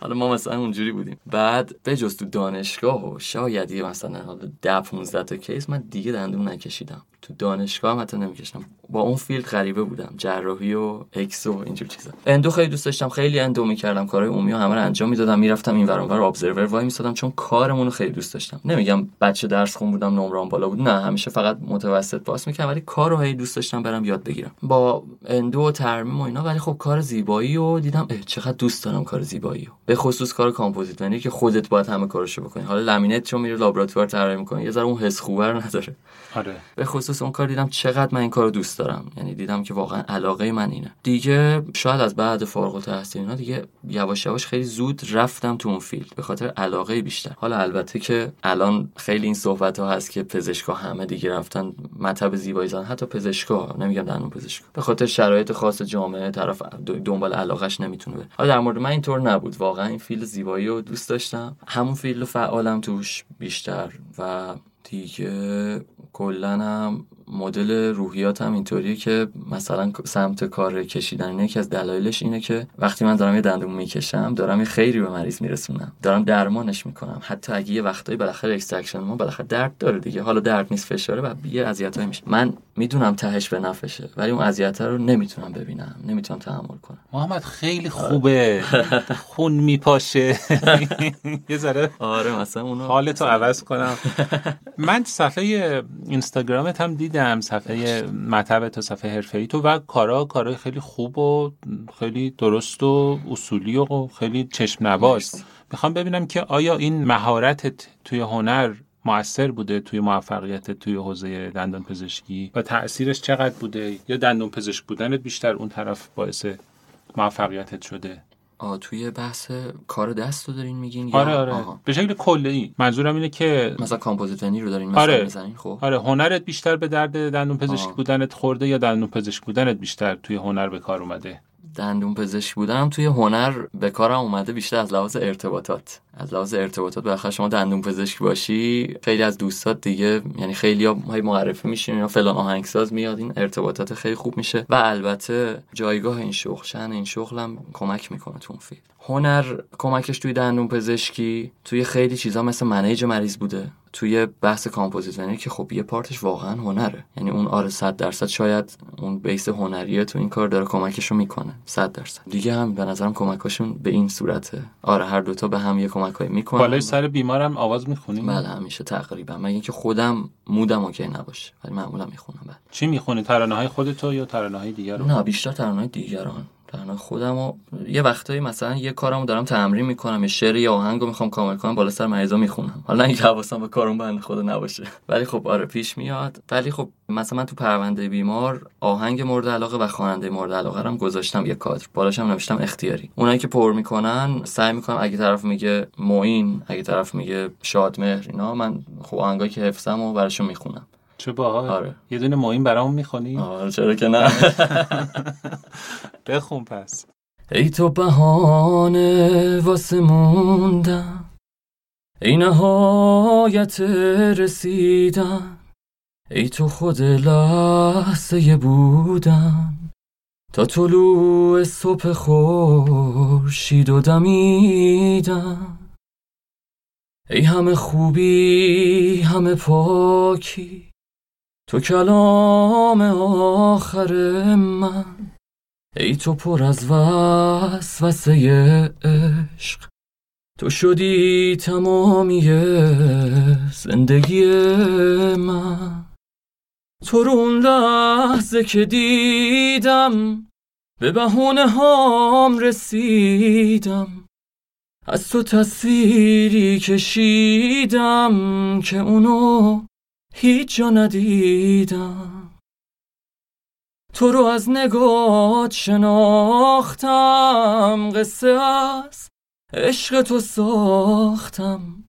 حالا ما مثلا اونجوری بودیم. بعد به جز تو دانشگاه و شاید یه مثلا حالا 10 15 تا case من دیگه دندون نکشیدم. تو دانشگاه هم حتی نمیکشیدم. با اون field غریبه بودم. جراحی و اکس و اینجور چیزا. endo خیلی دوست داشتم. خیلی endo می‌کردم. کارهای عمومی همه رو انجام می‌دادم. می‌رفتم این ور اونور observer وای میسادم. چون کارمون رو خیلی دوست داشتم. نمیگم بچه درس خون بودم نمرام بالا بود. نه همیشه فقط متوسط پاس می‌کردم. ولی کار رو دوست داشتم برم یاد بگیرم. با endo و ترمیم و اینا. ولی خب کار زیبایی و دیدم. چقدر دوست دارم کار زیبایی به خصوص کار کامپوزیت یعنی که خودت باید همه کارشو بکنی. حالا لامینت چون میره لابراتوار طراحی می‌کنی. یه ذره اون حس خوبه نداره. آره. به خصوص اون کار دیدم چقدر من این کارو دوست دارم. یعنی دیدم که واقعا علاقه من اینه. دیگه شاید از بعد فارغ التحصیل اینا دیگه یواش یواش خیلی زود رفتم تو اون field. به خاطر علاقه بیشتر. حالا البته که الان خیلی این صحبت ها هست که پزشکا همه دیگه رفتن مطب زیبایی زن حتی پزشکا نمیگم دندون پزشکا. به خاطر شرایط خاص جامعه طرف دنبال علاقش نمی‌تونه بره. حالا در مورد من اینطور نبود. واقعا این field زیبایی رو دوست داشتم. همون field فعالم توش بیشتر و دیگه کلا هم مدل روحیات هم اینطوریه که مثلا سمت کار کشیدن یکی از دلایلش اینه که وقتی من دارم یه دندون می‌کشم دارم یه خیری به مریض میرسونم. دارم درمانش می‌کنم. حتی اگه یه وقتایی بالاخره extraction ما بالاخره درد داره دیگه. حالا درد نیست فشاره و یه اذیتایی میشه. من می‌دونم تهش به نفعشه ولی اون اذیت رو نمی‌تونم ببینم. نمی‌تونم تحمل کنم. محمد خیلی خوبه. خون میپاشه. یه ذره. آره مثلا اونو حالتو عوض کنم. من صفحه اینستاگرامت هم دیدم صفحه مطب تو صفحه حرفه‌ای تو و کارا کارا خیلی خوب و خیلی درست و اصولی و خیلی چشم نواز می‌خوام ببینم که آیا این مهارتت توی هنر موثر بوده توی موفقیت توی حوزه دندان پزشکی و تاثیرش چقدر بوده؟ یا دندان پزشک بودنت بیشتر اون طرف باعث موفقیتت شده. آ توی بحث کار دست رو دارین میگین آره آره. آها. به شکل کلی منظورم اینه که مثلا کامپوزیتنی رو دارین مثلا آره. می‌زنین خب. آره هنرت بیشتر به درد دندون پزشک بودنت خورده یا دندون پزشک بودنت بیشتر توی هنر به کار اومده؟ دندون پزشک بودم توی هنر به کارم اومده بیشتر از لحاظ ارتباطات. از لحاظ ارتباطات بالاخره شما دندون پزشک باشی خیلی از دوستات دیگه یعنی خیلی ها معرفی میشین یا فلان آهنگساز میاد این ارتباطات خیلی خوب میشه. و البته جایگاه این شغل این شغلم کمک می‌کنه تو اون فیلم هنر کمکش توی دندون پزشکی توی خیلی چیزا مثل manage مریض بوده. توی بحث composition ی که خب یه part ش واقعا هنره. یعنی اون آره 100 درصد شاید اون base هنریه تو این کار داره کمکش رو می‌کنه. 100 درصد. دیگه هم به نظرم کمکاشون به این صورته. آره هر دوتا به هم یه کمکایی می‌کنن. بالای سر بیمارم آواز می‌خونی؟ بله همیشه تقریبا. مگه اینکه خودم مودم اوکی نباشه. ولی معمولا می‌خونم بله چی می‌خونی؟ ترانه های خودتو یا ترانه های دیگران نه بیشتر ترانه های دیگران. تنها خودم و یه وقتایی مثلا یه کارمو دارم تمرین می‌کنم یه شعر یا آهنگو می‌خوام کامل کنم بالا سر مریضا می‌خونم. حالا اینکه حواسم به کارم بند خدا نباشه. ولی خب آره پیش میاد. ولی خب مثلا من تو پرونده بیمار آهنگ مورد علاقه و خواننده مورد علاقه هم گذاشتم یه کادر. بالاش هم نوشتم اختیاری. اونایی که پر می‌کنن سعی می‌کنم اگه طرف میگه معین اگه طرف میگه شادمهر اینا من خب آهنگایی که حفظم و براشون می‌خونم. چه باحال آره. یه دونه معین برامون می‌خونی؟ آره چرا که نه. بخون پس. ای تو بهانه واسه موندم. ای نهایت رسیدن ای تو خود لحظه بودن تا طلوع صبح خورشید و دمیدن ای همه خوبی همه پاکی. تو کلام آخر من. ای تو پر از وسوسه عشق. تو شدی تمامی زندگی من. تو رو اون لحظه که دیدم به بهونه هام رسیدم. از تو تصویری کشیدم که اونو هیچ جا ندیدم. تو رو از نگات شناختم. قصه است عشق تو ساختم.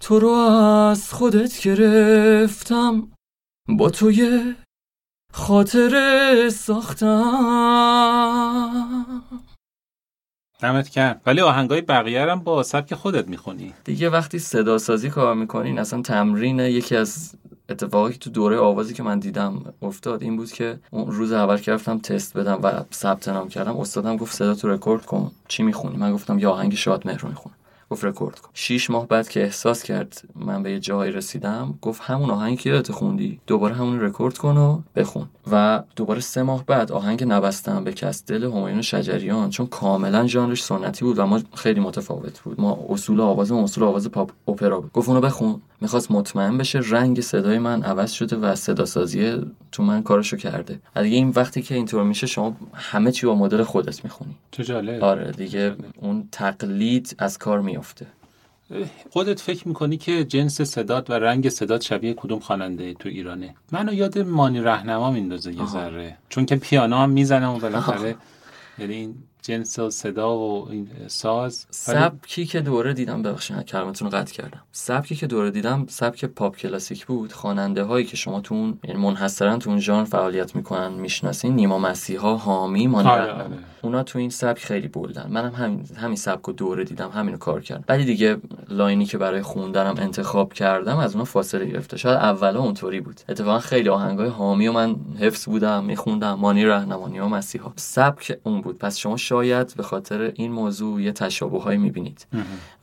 تو رو از خودت گرفتم. با تو یه خاطر ساختم. دمت کرد ولی آهنگای بقیه هم با سبک خودت می‌خونی. دیگه وقتی صدا سازی کار می‌کنین اصلا تمرین یکی از اتفاقی که تو دوره آوازی که من دیدم افتاد این بود که اون روز اول که رفتم تست بدم و ثبت نام کردم استادم گفت صدا تو رکورد کن چی می‌خونی؟ من گفتم یا آهنگ شاد مهر رو می‌خونم. گفت رکورد کن. شیش ماه بعد که احساس کرد من به یه جایی رسیدم گفت همون آهنگ که یادته خوندی؟ دوباره همون رکورد کن و بخون. و دوباره سه ماه بعد آهنگ نبسته‌ام به کس دل همایون شجریان چون کاملا ژانرش سنتی بود و ما خیلی متفاوت بود. ما اصول آواز اصول آواز پاپ اپرا بود. گفت اونو بخون. می‌خواست مطمئن بشه رنگ صدای من عوض شده و صدا سازی تو من کارشو کرده. دیگه این وقتی که اینطور میشه شما همه چی با مدل خودت می‌خونی. چه جالب. آره دیگه اون تقلید از کار میفته خودت فکر می‌کنی که جنس صدات و رنگ صدات شبیه کدوم خواننده تو ایرانه؟ منو یاد مانی رهنما میندازه یه ذره. چون که پیانو هم می‌زنم و بالاخره. یعنی جنس و صدا و این ساز. سبکی که دوره دیدم ببخشید کلمتون رو قطع کردم. سبکی که دوره دیدم سبک پاپ کلاسیک بود. خواننده هایی که شما تو اون یعنی منحصرا تو اون ژانر فعالیت می‌کنن می‌شناسین. نیما مسیحا حامی مانی آره. اونا تو این سبک خیلی بولدن منم همین همین سبک رو دوره دیدم همینو کار کردم. ولی دیگه لاینی که برای خوندنم انتخاب کردم از اونا فاصله گرفته. شاید اولا اونطوری بود. اتفاقا خیلی آهنگای حامی و من حفظ بودم میخوندم. مانی رهنمانی و مسیحا. سبک اون بود. پس شما شاید به خاطر این موضوع یه تشابههایی می‌بینید.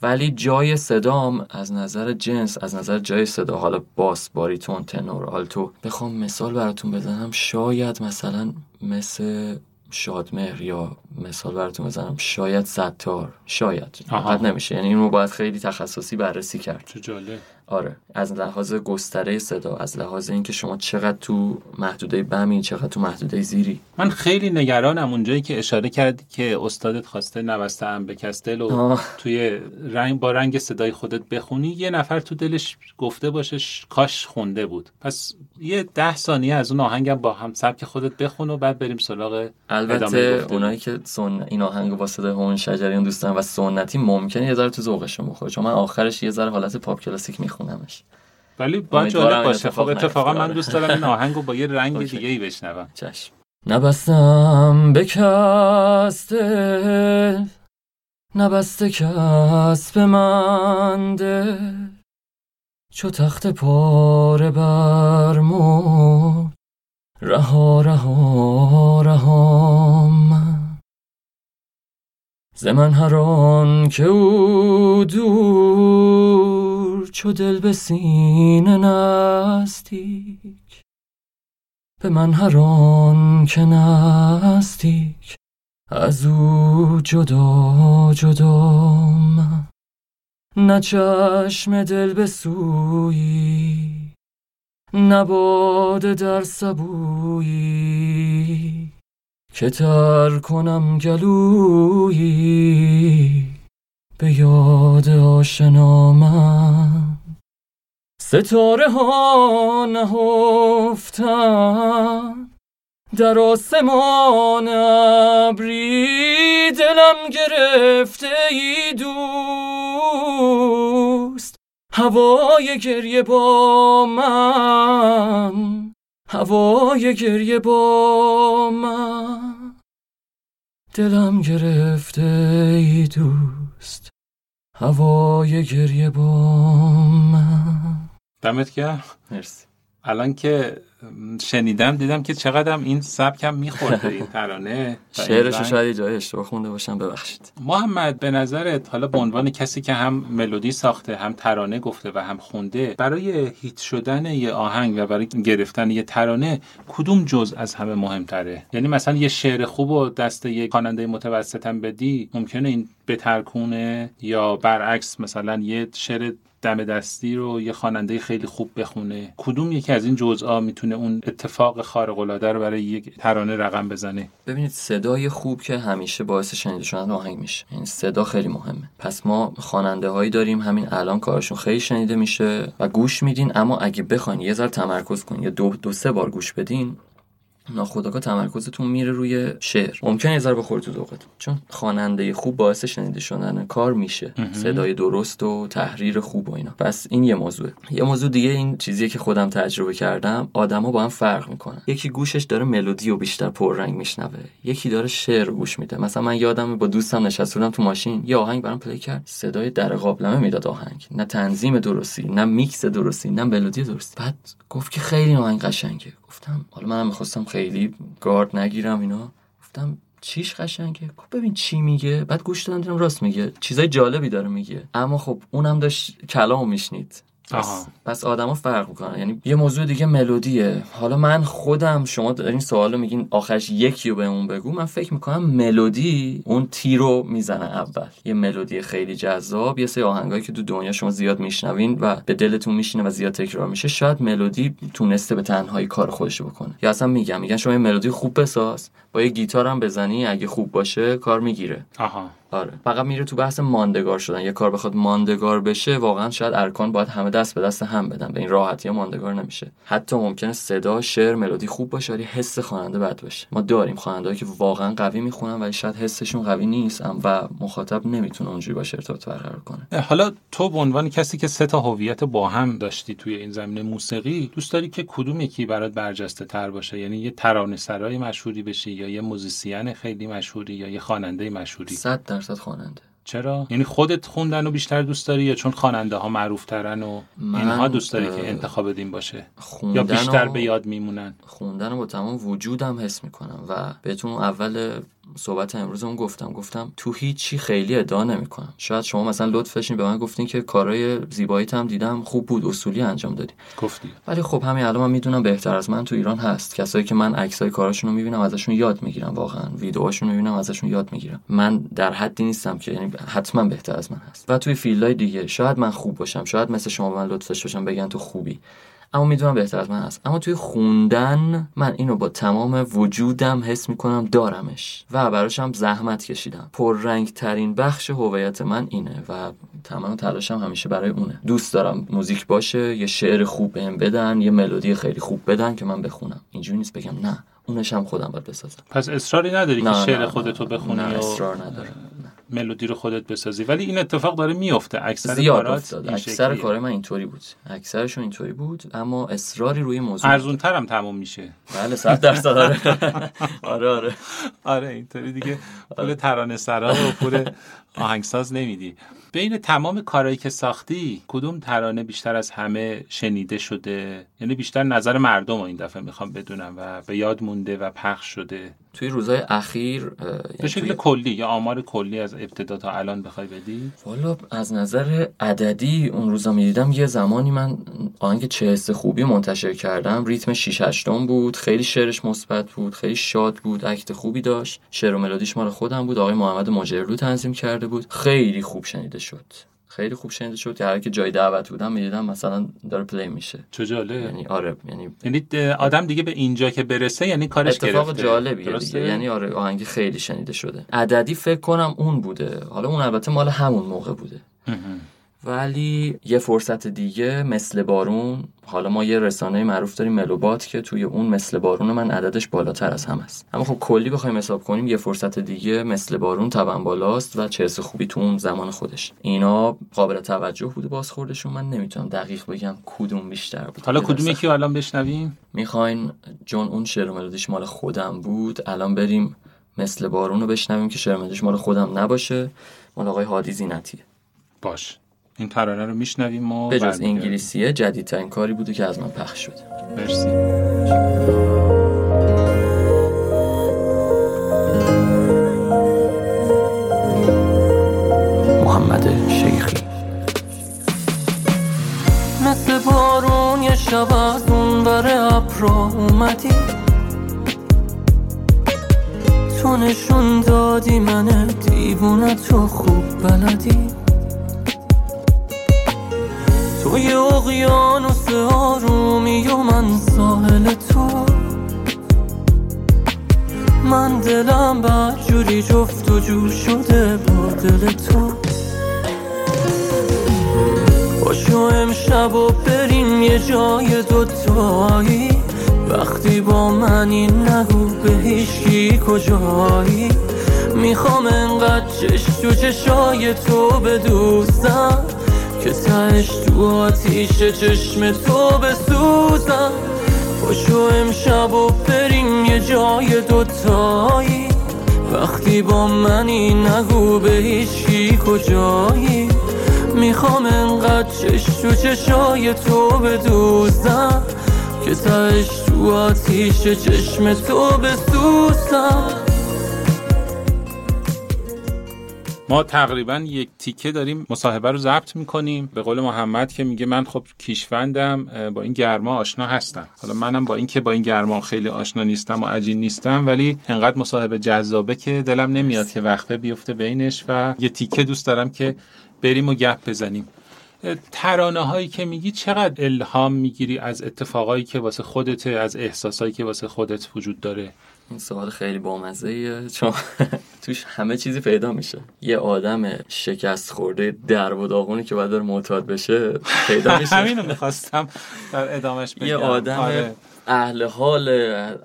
ولی جای صدام از نظر جنس از نظر جای صدا حالا باس باریتون تنور آلتو بخوام مثال براتون بزنم. شاید مثلا مثل شادمهر یا مثال براتون بزنم. شاید ستار. شاید. فقط نمیشه. یعنی اینو باید خیلی تخصصی بررسی کرد. چه جالب. آره از لحاظ گستره صدا از لحاظ اینکه شما چقدر تو محدوده بمی چقدر تو محدوده زیری. من خیلی نگرانم اونجایی که اشاره کردی که استادت خواسته نوسته هم به کستل و آه. توی رنگ با رنگ صدای خودت بخونی. یه نفر تو دلش گفته باشه کاش خونده بود. پس یه ده ثانیه از اون آهنگم با هم سبک خودت بخون و بعد بریم سراغ البته. اونایی که سن... این آهنگ با صدای همون شجریان دوست دارن و سنتی ممکنه یه ذره تو ذوقشون بخوره. چون من آخرش یه ذره حالت پاپ کلاسیک میخونمش ولی با امیدوارم جالب باشه. خب اتفاقا من آره. دوست دارم این آهنگ رو با یه رنگ. دیگه ای بشنوم. چشم. نبستم به کس دل نبسته کس به من دل چو تخت پاره برمود رها رها رها من. ز من هر آن که او دور چو دل به سینه نزدیک به من هر آن که نزدیک از او جدا جدا من. نه چشم دل به سویی نه در سبویی. که تر کنم گلویی. به یاد آشنا من. ستاره ها نهفتن. در آسمان ابری دلم گرفته ای دوست. هوای گریه با من. هوای گریه با من. دلم گرفته ای دوست. هوای گریه با من. دمت گرم. مرسی. الان که شنیدم دیدم که چقدرم این سبکم میخورده این ترانه شعرش رو. شاید جای اشتباه خونده باشم ببخشید محمد به نظرت حالا به عنوان کسی که هم ملودی ساخته هم ترانه گفته و هم خونده برای هیت شدن یه آهنگ و برای گرفتن یه ترانه کدوم جز از همه مهمتره یعنی مثلا یه شعر خوب و دست یه خواننده متوسطم بدی ممکنه این بترکونه یا برعکس مثلا یه شعر دم دستی رو یه خواننده خیلی خوب بخونه. کدوم یکی از این جزئا می‌تونه اون اتفاق خارق العاده رو برای یک ترانه رقم بزنه؟ ببینید صدای خوب که همیشه باعث شنیده شدن آهنگ میشه. این صدا خیلی مهمه. پس ما خواننده هایی داریم همین الان کارشون خیلی شنیده میشه و گوش میدین. اما اگه بخواین یه ذره تمرکز کنین یا دو, دو سه بار گوش بدین ناخودآگاه تمرکزتون میره روی شعر. ممکنه یه بخوره تو ذوقتون. چون خواننده خوب باعث شنیده شدن کار میشه. صدای درست و تحریر خوب و اینا. پس این یه موضوع. یه موضوع دیگه این چیزیه که خودم تجربه کردم. آدما با هم فرق می‌کنن. یکی گوشش داره ملودی و بیشتر پررنگ میشنوه. یکی داره شعر گوش میده. مثلا من یادم با دوستم نشسته تو ماشین. یه آهنگ برام play کرد. صدای در قابلمه می‌داد آهنگ. نه تنظیم درستی نه میکس درستی نه ملودی درستی. بعد گفت که خیلی آهنگ قشنگه. گفتم حالا منم می‌خواستم خیلی گارد نگیرم اینا. گفتم چیش قشنگه؟ گفت ببین چی میگه؟ بعد گوش دادم دیدم راست میگه. چیزای جالبی داره میگه. اما خب اونم داشت کلام میشنید. پس, پس آدما فرق می‌کنن یعنی یه موضوع دیگه ملودیه. حالا من خودم شما دارین سوالو میگین آخرش یکی رو بهمون بگو. من فکر می‌کنم ملودی اون تیرو می‌زنه اول. یه ملودی خیلی جذاب یه سری آهنگایی که تو دنیا شما زیاد میشنوین و به دلتون میشینه و زیاد تکرار میشه. شاید ملودی تونسته به تنهایی کار خودش بکنه. یا اصلا میگم میگن شما یه ملودی خوب بساز با یه گیتار هم بزنی اگه خوب باشه کار می‌گیره. آها. آره. فقط میره تو بحث ماندگار شدن. یه کار بخواد ماندگار بشه واقعا شاید ارکان باید همه دست به دست هم بدن. به این راحتی ماندگار نمیشه. حتی ممکنه صدا شعر ملودی خوب باشه ولی حس خواننده بد باشه. ما داریم خواننده‌ای که واقعا قوی می‌خونن ولی شاید حسشون قوی نیست و مخاطب نمی‌تونه اونجوری باشه ارتباط برقرار کنه. حالا تو به عنوان کسی که سه تا هویت با هم داشتی توی این زمینه موسیقی دوست داری که کدوم یکی برات برجسته تر باشه؟ یعنی یه ترانه سرای مشهوری بشی یا یه موزیسین خیلی مشهوری یا یه خواننده مشهوری؟ 100 درصد خواننده. چرا؟ یعنی خودت خوندن و بیشتر دوست داری یا چون خواننده ها معروف ترن و اینها دوست داری که انتخاب دین باشه؟ یا بیشتر به یاد میمونن؟ خوندن رو با تمام وجودم حس می‌کنم و بهتون اول صحبت امروز اون گفتم گفتم تو هیچی خیلی ادعا نمی‌کنم. شاید شما مثلا لطفشین به من گفتین که کارهای زیباییت هم دیدم خوب بود اصولی انجام دادی. گفتی. ولی خب همین الان من می‌دونم بهتر از من تو ایران هست. کسایی که من عکسای کاراشون رو می‌بینم ازشون یاد می‌گیرم واقعا ویدیوهاشون رو می‌بینم ازشون یاد می‌گیرم. من در حدی نیستم که یعنی حتما بهتر از من هست. و توی فیلدهای دیگه شاید من خوب باشم شاید مثل شما من لطفش باشم بگن تو خوبی. اما می‌دونم بهتر از من هست. اما توی خوندن من اینو با تمام وجودم حس می‌کنم دارمش. و براشم زحمت کشیدم. پررنگ ترین بخش هویت من اینه و تمام تلاشم همیشه برای اونه. دوست دارم موزیک باشه یه شعر خوب بهم بدن یه ملودی خیلی خوب بدن که من بخونم. اینجوری نیست بگم. نه. اونش هم خودم باید بسازم. پس اصراری نداری که شعر خودتو بخونی نه اصرار ندارم. ملودی رو خودت بسازی. ولی این اتفاق داره میفته اکثر زیاد افتاد. اکثر کار من اینطوری بود. اکثرشون اینطوری بود اما اصراری روی موضوع ارزون ترم تموم میشه. بله 100 درصد. آره. آره آره. آره اینطوری دیگه. پول ترانه سرا و پول آهنگساز نمیدی. بین تمام کارهایی که ساختی کدوم ترانه بیشتر از همه شنیده شده؟ یعنی بیشتر نظر مردم رو این دفعه می‌خوام بدونم و به یاد مونده و پخش شده. توی روزهای اخیر به شکل توی... کلی یا آمار کلی از ابتدا تا الان بخوای بدی؟ والا از نظر عددی اون روزا می‌دیدم یه زمانی من آهنگ چه حس خوبی منتشر کردم. ریتم 6 8 بود خیلی شعرش مثبت بود خیلی شاد بود اکت خوبی داشت. شعر و ملودیش مال خودم بود. آقای محمد مجرلو تنظیم کرده بود. خیلی خوب شنیده شد. خیلی خوب شنیده شد که هر که جای دعوت بودم می‌دیدم مثلا داره پلی میشه. چه جالب. یعنی آره یعنی یعنی آدم دیگه به اینجا که برسه یعنی کارش اتفاق گرفته. جالبیه دیگه. یعنی آره آهنگ خیلی شنیده شده. عددی فکر کنم اون بوده. حالا اون البته مال همون موقع بوده. ولی یه فرصت دیگه مثل بارون حالا ما یه رسانه معروف داریم ملوبات که توی اون مثل بارون من عددش بالاتر از هم است. اما خب کلی بخوایم حساب کنیم یه فرصت دیگه مثل بارون طبعا بالاست و چه خوبی تو اون زمان خودش. اینا قابل توجه بوده بازخوردشون من نمی‌تونم دقیق بگم کدوم بیشتر بود. حالا کدوم یکی الان بشنویم؟ می‌خواین جون اون شعر ملودیش مال خودم بود الان بریم مثل بارون رو بشنویم که شعر ملودیش مال خودم نباشه. مال آقای هادی زینتیه. باش. این ترانه رو میشنویم و به انگلیسیه جدیدترین کاری بوده که از من پخش شده. مرسی. محمد شیخی مثل بارون یه شب از اون بر اومدی. تو نشون دادی من دیوونه تو خوب بلدی. توی اقیانوس آرومی و من ساحل تو. من دلم جوری جفت و جور شده با دل تو. باشو امشب و بریم یه جای دوتایی. وقتی با منی نگو به هیچی کجایی. می‌خوام انقدر چش تو چشای تو بدوزم که تهش تو آتیش چشم تو بسوزم. پاشو امشب و بریم یه جای دوتایی. وقتی با منی نگو به هیچی کجایی. می‌خوام انقدر چش تو چشای تو بدوزم. که تهش تو آتیش چشم تو بسوزم. ما تقریبا یک تیکه داریم مصاحبه رو ضبط می‌کنیم. به قول محمد که میگه من خب کیشوندم با این گرما آشنا هستم. حالا منم با اینکه با این گرما خیلی آشنا نیستم و عجین نیستم ولی انقدر مصاحبه جذابه که دلم نمیاد که وقفه بیفته بینش و یه تیکه دوست دارم که بریم و گپ بزنیم. ترانه هایی که میگی چقدر الهام می‌گیری از اتفاقایی که واسه خودته از احساسایی که واسه خودت وجود داره؟ این سوال خیلی بامزه ایه چون توش همه چیزی پیدا میشه. یه آدم شکست خورده در و داغونی که باید معتاد بشه پیدا میشه. همینو می‌خواستم در ادامش بگم. یه آدم آره. اهل حال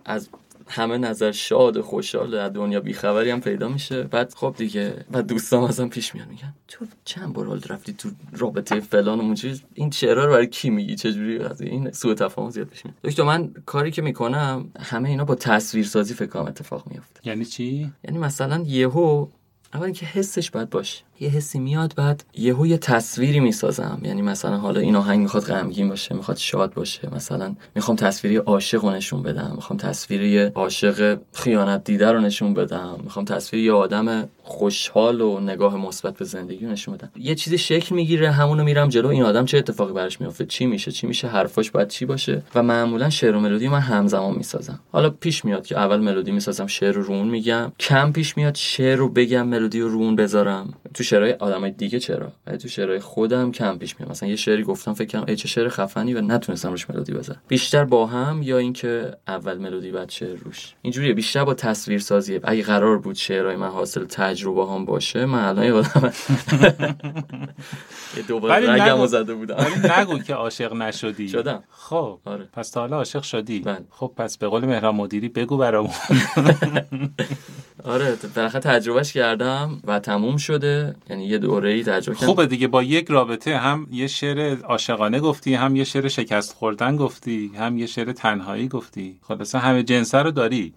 از همه نظر شاد خوشحال از دنیا بیخبری هم پیدا میشه. بعد خب دیگه بعد دوستام ازم پیش میان میگن تو چند بار رفتی تو رابطه فلان و چیز؟ این شعرها رو برای کی میگی؟ چجوری؟ از این سوء تفاهم زیاد پیش میاد. دکتر من کاری که می‌کنم همه اینا با تصویر سازی فکر کنم اتفاق میفته یعنی چی؟ یعنی مثلا یهو اول اینکه حسش باید باشه. یه حسی میاد بعد یهو یه تصویری می‌سازم. یعنی مثلا حالا این آهنگ می‌خواد غمگین باشه می‌خواد شاد باشه. مثلا می‌خوام تصویری عاشق رو نشون بدم. می‌خوام تصویری عاشق خیانت دیده رو نشون بدم. می‌خوام تصویری یه آدم خوشحال و نگاه مثبت به زندگی رو نشون بدم. یه چیزی شکل می‌گیره همونو میرم جلو. این آدم چه اتفاقی براش میفته چی میشه؟ چی میشه؟ حرفاش باید چی باشه؟ و معمولا شعر و ملودی من همزمان می‌سازم. حالا پیش میاد که اول ملودی می‌سازم شعر رو رون میگم. کم پیش میاد شعر رو بگم رو رون بذارم. تو شعرهای آدمای دیگه چرا؟ ولی تو شعرهای خودم کم پیش میاد. مثلا یه شعری گفتم فکر کنم چه شعر خفنی و نتونستم روش ملودی بزنم. بیشتر با هم یا اینکه اول ملودی بعد شعر روش. اینجوریه بیشتر با تصویر سازیه اگه قرار بود شعرهای من حاصل تجربه هم باشه من الان یه دوباره رگمو زده بودم. ولی نگو که عاشق نشدی. شدم. خب آره. پس تا حالا عاشق شدی. بله. خب پس به قول مهران مدیری بگو برامون. آره بالاخره تجربهش کردم و تموم شده. یعنی یه دوره ای تجربه خوبه دیگه با یک رابطه هم یه شعر عاشقانه گفتی هم یه شعر شکست خوردن گفتی هم یه شعر تنهایی گفتی. خلاصه همه جنسه رو داری.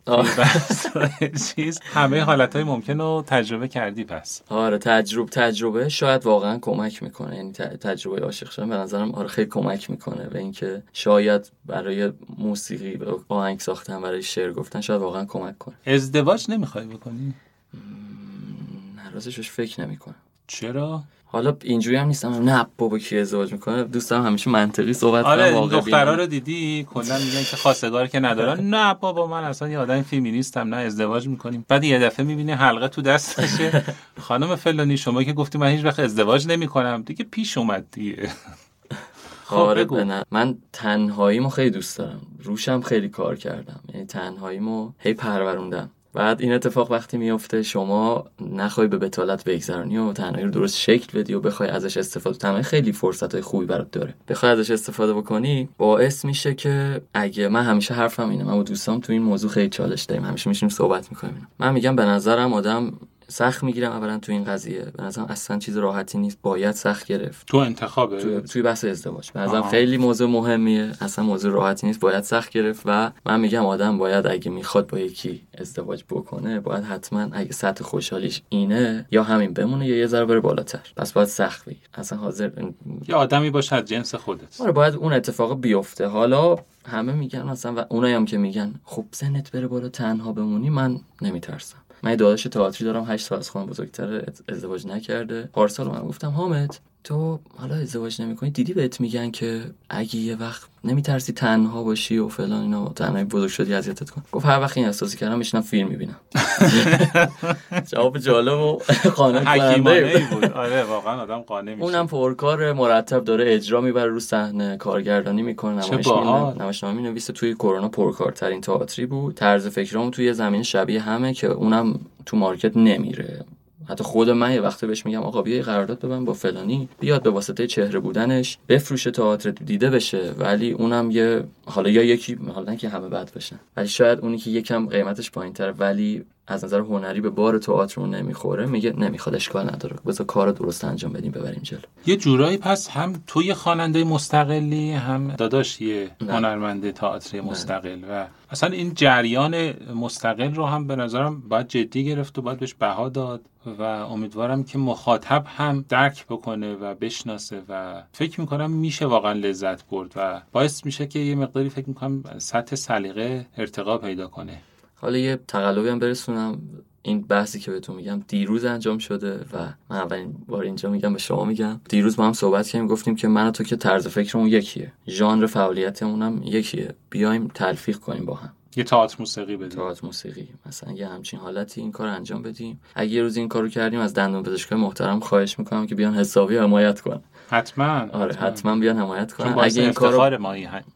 چیز همه حالتهای ممکن رو تجربه کردی پس. آره تجربه تجربه شاید واقعا کمک می‌کنه. یعنی تجربه عاشق شدن به نظرم آره خیلی کمک می‌کنه به اینکه شاید برای موسیقی آهنگ ساختن برای شعر گفتن شاید واقعا کمک کنه. ازدواج نمی‌خوای بکنی؟ راستش فکر نمی‌کنم. چرا؟ حالا اینجوری هم نیستم. نه بابا کی ازدواج می‌کنه؟ دوستم همیشه منطقی صحبت آره کنم واقعا دخترا رو دیدی؟ کلا میگن که خواستگار که ندارن. نه بابا من اصلا یه آدم فیمینیستم نه ازدواج می‌کنیم. بعد یه دفعه می‌بینی حلقه تو دستشه. خانم فلانی شما که گفتی من هیچ وقت ازدواج نمی‌کنم. دیگه پیش اومد دیگه. خب آره نه من تنهاییمو خیلی دوست دارم. روشم خیلی کار کردم. یعنی تنهاییمو هی پروروندم. بعد این اتفاق وقتی میفته شما نخوای به بتالت بگذرانی و تنهایی رو درست شکل بدی و بخوای ازش استفاده تنهایی خیلی فرصت های خوبی برات داره. بخوای ازش استفاده بکنی باعث میشه که اگه من همیشه حرفم اینه من با دوستام تو این موضوع خیلی چالش داریم همیشه میشیم صحبت می‌کنیم من میگم به نظرم آدم سخت می‌گیرم. اولا تو این قضیه. به نظرم اصلا چیز راحتی نیست. باید سخت گرفت. تو انتخابه. تو توی بحث ازدواج. به نظرم خیلی موضوع مهمیه. اصلا موضوع راحتی نیست. باید سخت گرفت و من میگم آدم باید اگه می‌خواد با یکی ازدواج بکنه باید حتما اگه سطح خوشحالیش اینه یا همین بمونه یا یه ذره بره بالاتر. پس باید سخت بگیر اصلا حاضر یه آدمی باشه از جنس خودت. آره باید اون اتفاق بیفته. حالا همه میگن مثلا و اونایی هم که میگن خب سنت بره بالا تنها بمونی. من نمیترسم. من داداش تئاتری دارم 8 سال از خودم بزرگتره ازدواج نکرده. پارسال من گفتم حامد تو حالا ازدواج نمی‌کنی؟ دیدی بهت میگن که اگه یه وقت نمیترسی تنها باشی و فلان اینا تنهایی بزرگ شدی اذیتت کن. گفت هر وقت این احساسی کردم میشنم فیلم می‌بینم. جواب جالب و قانع کننده بود. آره واقعا آدم قانع میشه. اونم پرکار مرتب داره اجرا می‌بره رو صحنه کارگردانی می‌کنه نمایشنامه می‌نویسه. توی کرونا پرکارترین تئاتری بود. طرز فکرام توی زمین شبیه همه که اونم تو مارکت نمیره. حتی خود من یه وقتی بهش میگم آقا بیا قرارداد ببن با فلانی بیاد به واسطه چهره بودنش بفروشه تئاتر دیده بشه ولی اونم یه حالا یا یکی حالا که همه بد بشن ولی شاید اونی که یکم قیمتش پایینتر ولی از نظر هنری به بار تئاتر نمی‌خوره میگه نمی‌خواد اشکال نداره. بذار کار درست انجام بدیم ببریم جلو. یه جورایی پس هم تو یه خواننده مستقلی هم داداش یه هنرمند تئاتری مستقل و اصلا این جریان مستقل رو هم به نظرم باید جدی گرفت و باید بهش بها داد و امیدوارم که مخاطب هم درک بکنه و بشناسه و فکر می‌کنم میشه واقعا لذت برد و باعث میشه که یه مقداری فکر می‌کنم سطح سلیقه ارتقا پیدا کنه. حالا یه تقلبی هم برسونم. این بحثی که بهتون میگم دیروز انجام شده و من اولین بار اینجا میگم به شما میگم. دیروز با هم صحبت کردیم گفتیم که من و تو که طرز فکرمون یکیه. ژانر فعالیتمون هم یکیه. بیایم تلفیق کنیم با هم. یه تئاتر موسیقی بدیم. تئاتر موسیقی. مثلا یه همچین حالتی این کار انجام بدیم. اگه یه روز این کارو کردیم از دندون پزشکای محترم خواهش می‌کنم که بیان حسابی حمایت کنن. حتما. آره حتما. بیان حمایت کنن. اگه این کارو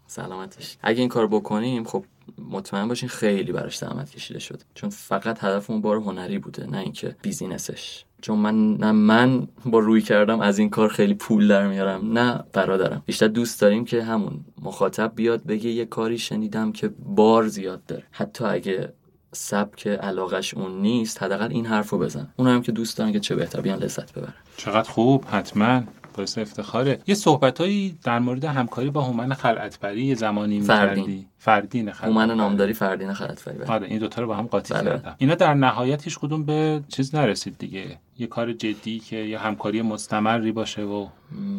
سلامتش اگه این کار بکنیم خب مطمئن باشین خیلی براش زحمت کشیده شده چون فقط هدفمون بار هنری بوده نه اینکه بیزینسش. چون من نه من با روی کردم از این کار خیلی پول در میارم نه برادرم. بیشتر دوست داریم که همون مخاطب بیاد بگه یه کاری شنیدم که بار زیاد داره. حتی اگه سبک علاقش اون نیست حداقل این حرفو بزن. اون هم که دوست دارن که چه بهتر بیان لذت ببرن. چقدر خوب حتما. باعث افتخاره. یه صحبتایی در مورد همکاری با هومن خلعتبری یه زمانی می‌کردی؟ فردین خلعت هومن نامداری فردین خلعتبری بله. آره این دوتا رو با هم قاطی بله. کردم اینا در نهایت هیچ کدوم به چیز نرسید دیگه یه کار جدی که یه همکاری مستمری باشه و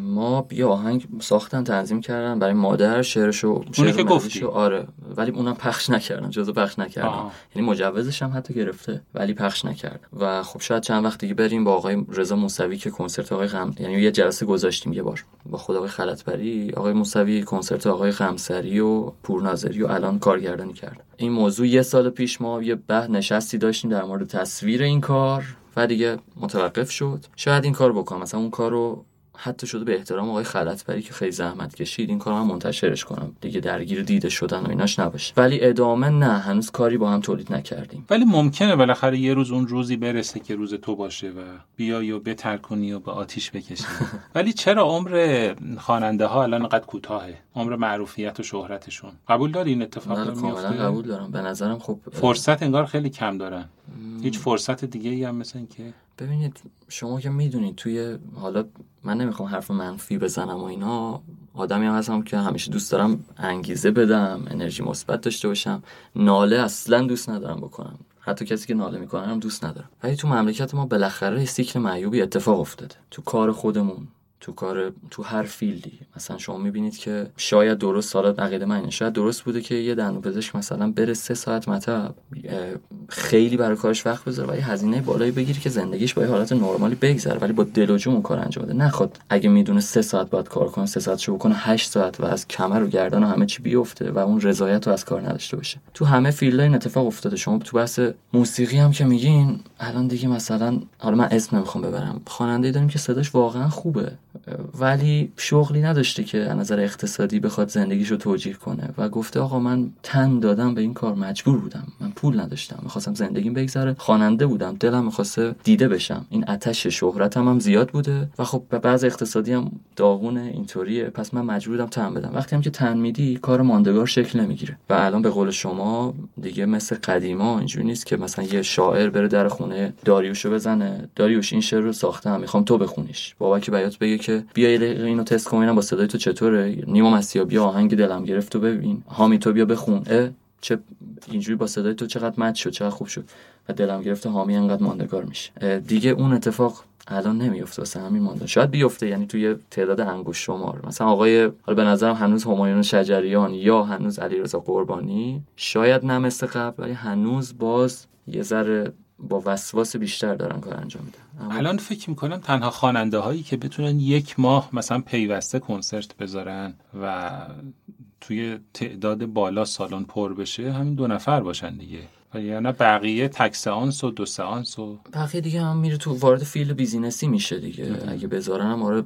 ما یه آهنگ ساختن تنظیم کردن برای مادر شعرشو اونی که گفتی. آره. ولی اونم پخش نکردن جزو پخش نکردن. یعنی مجوزش هم حتی گرفته ولی پخش نکرد. و خب شاید چند وقت دیگه بریم با آقای رضا موسوی که کنسرت آقای غم یعنی یه جلسه گذاشتیم یه بار با خود آقای خلطبری. آقای موسوی کنسرت آقای خمسری و پورناظری و الان کارگردانی کرد. این موضوع یه سال پیش ما یه به نشستی داشتیم در مورد تصویر این کار. و دیگه متوقف شد. شاید این کار بکنم. مثلا اون کار رو حتی شده به احترام آقای خلطبری که خیلی زحمت کشید این کار من منتشرش کنم. دیگه درگیر دیده شدن و ایناش نباشه. ولی ادامه نه هنوز کاری با هم تولید نکردیم. ولی ممکنه بالاخره یه روز اون روزی برسه که روز تو باشه و بیای و بتر کنی و به آتیش بکشی. ولی چرا عمر خواننده ها الان قد کوتاهه؟ عمر معروفیت و شهرتشون. قبول داری این اتفاق میفته؟ قبول دارم. به نظرم خب فرصت انگار خیلی کم دارن. هیچ فرصت دیگه ای هم مثل که ببینید شما که می‌دونید توی حالا من نمی‌خوام حرف منفی بزنم و اینا آدمی هم هستم که همیشه دوست دارم انگیزه بدم انرژی مثبت داشته باشم. ناله اصلا دوست ندارم بکنم. حتی کسی که ناله می‌کنه هم دوست ندارم. ولی تو مملکت ما بالاخره سیکل معیوبی اتفاق افتاده. تو کار خودمون تو کار تو هر فیلدی. مثلا شما می‌بینید که شاید درست سال عقیده من شاید درست بوده که یه دندون پزشک مثلا بره سه ساعت مطب خیلی برای کارش وقت بذاره و یه هزینه بالایی بگیری که زندگیش با یه حالت نرمالی بگذره ولی با دل و جون کار انجام بده. نخواد اگه می‌دونه سه ساعت باید کار کنه سه ساعتشو بکنه 8 ساعت و از کمر و گردن و همه چی بیفته و اون رضایت رو از کار نداشته باشه. تو همه فیلدها این اتفاق افتاده. شما تو بحث موسیقی هم که میگین الان دیگه مثلا حالا من اسم نمی‌خوام ببرم. خواننده داریم که صداش واقعا خوبه ولی شغلی نداشته که از نظر اقتصادی بخواد زندگیشو توجیه کنه. و گفته آقا من تن دادم به این کار مجبور بودم. من پول نداشتم. می‌خواستم زندگیم بگذره. خواننده بودم. دلم می‌خواسته دیده بشم. این آتش شهرتم هم زیاد بوده. و خب به بعض اقتصادی هم داغونه اینطوریه. پس من مجبور بودم تن بدم. وقتی هم که تن میدی کار ماندگار شکل نمی‌گیره. و الان به قول شما دیگه مثل قدیما اینجوری نیست که مثلا یه شاعر بره در خونه داریوشو بزنه. داریوش این شعر رو ساختم می‌خوام تو بخونیش. بابک بیات بگه که بیا اینو تست کن با صدای تو چطوره؟ نیما مسیا بیا آهنگ دلم گرفت تو ببین. هامی تو بیا بخون. اه چه اینجوری با صدای تو چقدر مد شد چقدر خوب شد و دلم گرفت حامی انقدر ماندگار میشه. دیگه اون اتفاق الان نمیفته واسه همین مانده شاید بیفته یعنی توی تعداد انگوش شمار. مثلا آقای حالا به نظرم هنوز همایون شجریان یا هنوز علیرضا قربانی شاید نه مثل قبل ولی هنوز باز یه ذره با وسواس بیشتر دارن کار انجام میدن. الان فکر می‌کنم تنها خواننده هایی که بتونن یک ماه مثلا پیوسته کنسرت بذارن و توی تعداد بالا سالن پر بشه همین دو نفر باشن دیگه. یا نه بقیه تک سانس و دو سانس و بقیه دیگه هم میره تو وارد field business ی میشه دیگه. اگه بذارن هم آره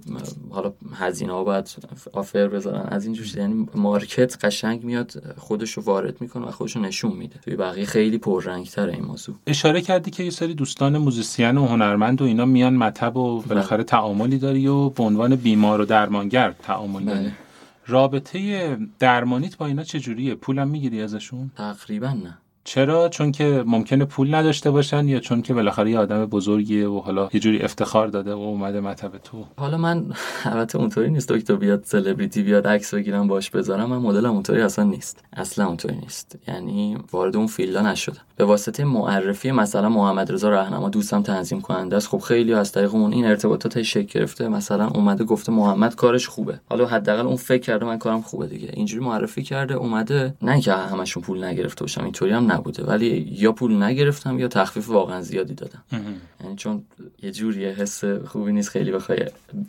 حالا هزینه ها باید offer بذارن. از این جور یعنی market قشنگ میاد خودش رو وارد می‌کنه و خودش رو نشون میده. توی بقیه خیلی پررنگ تر این موضوع. اشاره کردی که یه سری دوستان موزیسین و هنرمند و اینا میان مطب و بالاخره تعاملی داری و به عنوان بیمار و درمانگر تعامل داری. بله. رابطه درمانیت با اینا چجوریه؟ پولم می‌گیری ازشون؟ تقریبا نه. چرا؟ چون که ممکنه پول نداشته باشن یا چون که بالاخره یه آدم بزرگیه و حالا یه جوری افتخار داده و اومده مطب تو. حالا من البته اونطوری نیست دکتر بیاد سلبریتی بیاد عکس بگیرم باش بذارم من مدلم اونطوری اصلا نیست. اصلا اونطوری نیست. یعنی وارد اون فیلدا نشدم. به واسطه معرفی مثلا محمد رضا راهنما دوستم تنظیم کننده است. خب خیلی از طریق اون این ارتباطات شکل گرفته. مثلا اومده گفته محمد کارش خوبه. حالا حداقل اون فکر کرده من کارم خوبه دیگه. اینجوری معرفی کرده اومده. نه که همشون پول نگرفته باشم اینطوری هم نبوده. ولی یا پول نگرفتم یا تخفیف واقعا زیادی دادم. یعنی چون یه جوری حس خوبی نیست خیلی بخوای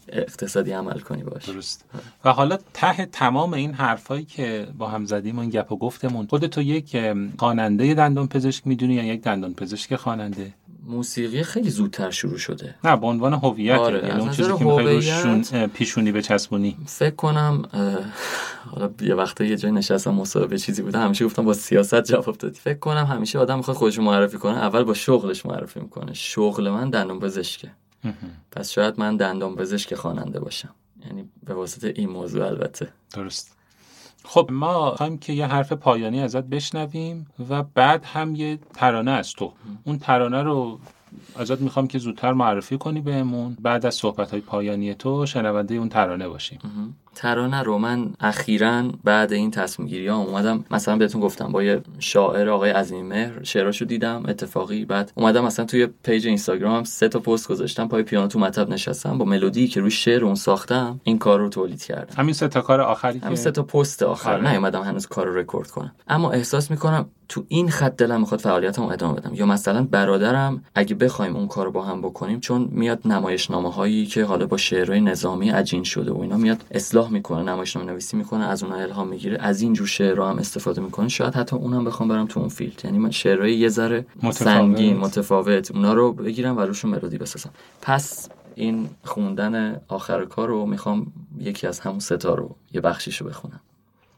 اقتصادی عمل کنی باش. درست. و حالا ته تمام این حرفایی که با هم زدیم اون گپ و گفتمون خودتو یک خواننده دندان پزشک می‌دونی یا یک دندان پزشک خواننده. موسیقی خیلی زودتر شروع شده. نه به عنوان هویت. آره، یعنی اون چیزی که می‌خوای پیشونی بچسبونی. فکر کنم حالا یه وقتا یه جای نشستم مصاحبه چیزی بوده همیشه گفتم با سیاست جواب دادی. فکر کنم همیشه آدم می‌خواد خودش معرفی کنه. اول با شغلش معرفی می‌کنه. شغل من دندان پزشکه. پس شاید من دندان پزشک خواننده باشم. یعنی به واسطه این موضوع البته. درست. خب ما خواهیم که یه حرف پایانی ازت بشنویم و بعد هم یه ترانه از تو. اون ترانه رو ازت می‌خوام که زودتر معرفی کنی بهمون بعد از صحبت های پایانی تو شنونده اون ترانه باشیم. ترانه رو من اخیرا بعد این تصمیم گیری ها اومدم مثلا بهتون گفتم با یه شاعر آقای عظیم مهر شعراشو دیدم اتفاقی بعد اومدم مثلا توی page اینستاگرامم سه تا پست گذاشتم پای پیانو تو مطب نشستم با ملودی که روی شعر اون ساختم این کار رو تولید کردم. همین سه تا کار آخری همین سه تا پست آخر. آره. نیومدم هنوز کار رو رکورد کنم. اما احساس می‌کنم تو این خط دلم می‌خواد فعالیتمو ادامه بدم. یا مثلا برادرم اگه بخوایم اون کار رو با هم بکنیم چون میاد نمایشنامه هایی که حالا با شعرهای نظامی عجین شده و اینا میاد اصلاح می‌کنه نمایشنامه نویسی می‌کنه از اونها الهام می‌گیره از این جور شعرها هم استفاده می‌کنه. شاید حتی اونم بخوام برم تو اون field. یعنی من شعرهای یه ذره متفاوت. سنگین متفاوت. اونا رو بگیرم و روشون ملودی بسازم. پس این خوندن آخر کار رو می‌خوام یکی از همون سه تا رو یه بخشیشو بخونم.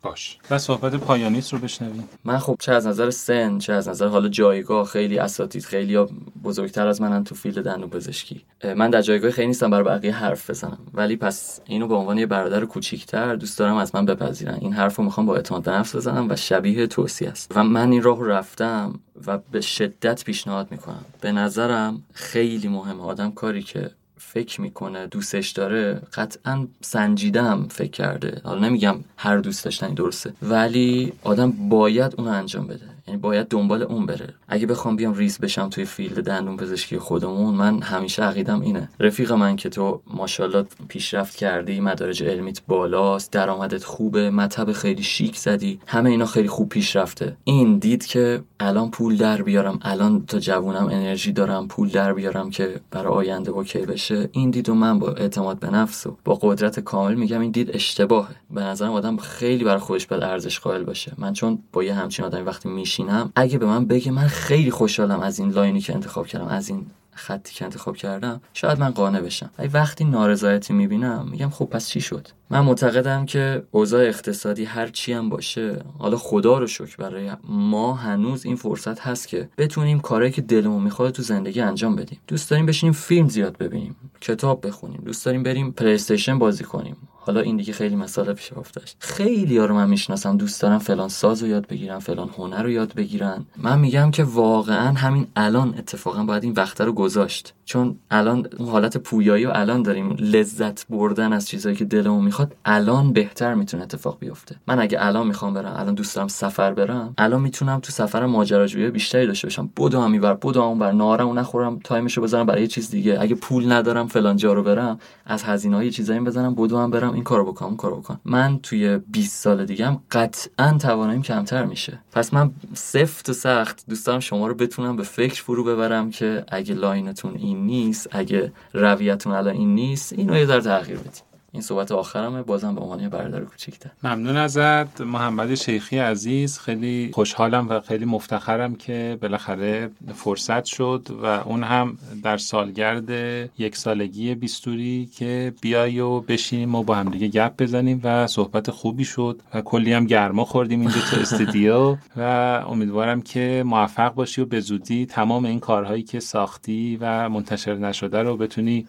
باش. و صحبت پایانیت رو بشنویم. من خب چه از نظر سن چه از نظر حالا جایگاه خیلی اساتید خیلی بزرگتر از منن تو field دندون پزشکی. من در جایگاه خیلی نیستم برای بقیه حرف بزنم. ولی پس اینو به عنوان یه برادر کوچیکتر دوست دارم از من بپذیرن. این حرف رو می‌خوام با اعتماد به نفس بزنم و شبیه توصیه است. و من این راه رو رفتم و به شدت پیشنهاد می‌کنم. به نظرم خیلی مهمه. آدم کاری که فکر می‌کنه دوستش داره قطعا سنجیدم فکر کرده. حالا نمیگم هر دوست داشتنی درسته ولی آدم باید اون انجام بده. یعنی باید دنبال اون بره. اگه بخوام بیام ریز بشم توی field دندون پزشکی خودمون من همیشه عقیدم اینه. رفیق من که تو ماشاءالله پیشرفت کردی مدارج علمیت بالاست درآمدت خوبه مطب خیلی شیک زدی همه اینا خیلی خوب پیشرفته. این دید که الان پول در بیارم الان تا جوونم انرژی دارم پول در بیارم که برای آینده OK بشه این دید و من با اعتماد به نفس و با قدرت کامل میگم این دید اشتباهه. به نظرم آدم خیلی برای خودش باید ارزش قائل باشه. من چون با یه همچین آدمی وقتی میشینم اگه به من بگه من خیلی خوشحالم از این line ی که انتخاب کردم از این خطی که انتخاب کردم شاید من قانع بشم. ولی وقتی نارضایتی می‌بینم میگم خب پس چی شد؟ من معتقدم که اوضاع اقتصادی هر چی هم باشه حالا خدا رو شکر برای ما هنوز این فرصت هست که بتونیم کارهایی که دلمون می‌خواد تو زندگی انجام بدیم. دوست داریم بشینیم فیلم زیاد ببینیم کتاب بخونیم. دوست داریم بریم play بازی کنیم. حالا این دیگه خیلی مسئله پیش افتاد خیلی ها رو من می‌شناسم دوست دارم فلان ساز رو یاد بگیرن فلان هنر رو یاد بگیرن. من میگم که واقعا همین الان اتفاقا باید این وقت رو گذاشت. چون الان حالت پویایی و الان داریم. لذت بردن از چیزایی که دلمون می‌خواد الان بهتر می‌تونه اتفاق بیفته. من اگه الان می‌خوام برم الان دوست دارم سفر برم الان می‌تونم تو سفرم ماجراجویی بیشتری داشته باشم. بدو هم میبر بدو هم بر نارم نخورم تایمشو بذارم برای چیز دیگه. اگه پول ندارم فلان جا رو برم. از هزینه های چیزایی بزنم بدو هم برم. این کارو بکنم کارو بکنم. من توی 20 سال دیگه هم قطعا تواناییم کمتر میشه. پس من سفت و سخت دوست دارم شما رو بتونم به فکر فرو ببرم که اگه line تون این نیست اگه رویتون الان این نیست اینو یه ذره تغییر بدید این صحبت آخرمه بازم به عنوان برادر کوچیکتر. ممنون ازت. محمد شیخی عزیز خیلی خوشحالم و خیلی مفتخرم که بالاخره فرصت شد و اون هم در سالگرد یک سالگی بیستوری که بیای و بشینیم و با هم دیگه گپ بزنیم و صحبت خوبی شد و کلی هم گرما خوردیم اینجا تو استودیو و امیدوارم که موفق باشی و به زودی تمام این کارهایی که ساختی و منتشر نشده رو بتونی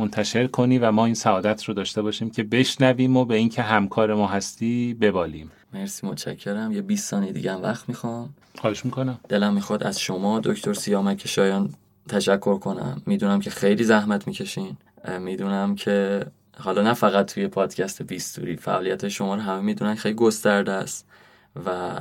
منتشر کنی و ما این سعادت رو داشته باشیم که بشنویم و به اینکه همکار ما هستی ببالیم. مرسی متشکرم. یه 20 ثانیه دیگه هم وقت می‌خوام. خواهش می‌کنم. دلم می‌خواد از شما دکتر سیامک شایان تشکر کنم. می‌دونم که خیلی زحمت می‌کشین. می‌دونم که حالا نه فقط توی پادکست بیستوری فعالیت شما رو همه می‌دونن خیلی گسترده است و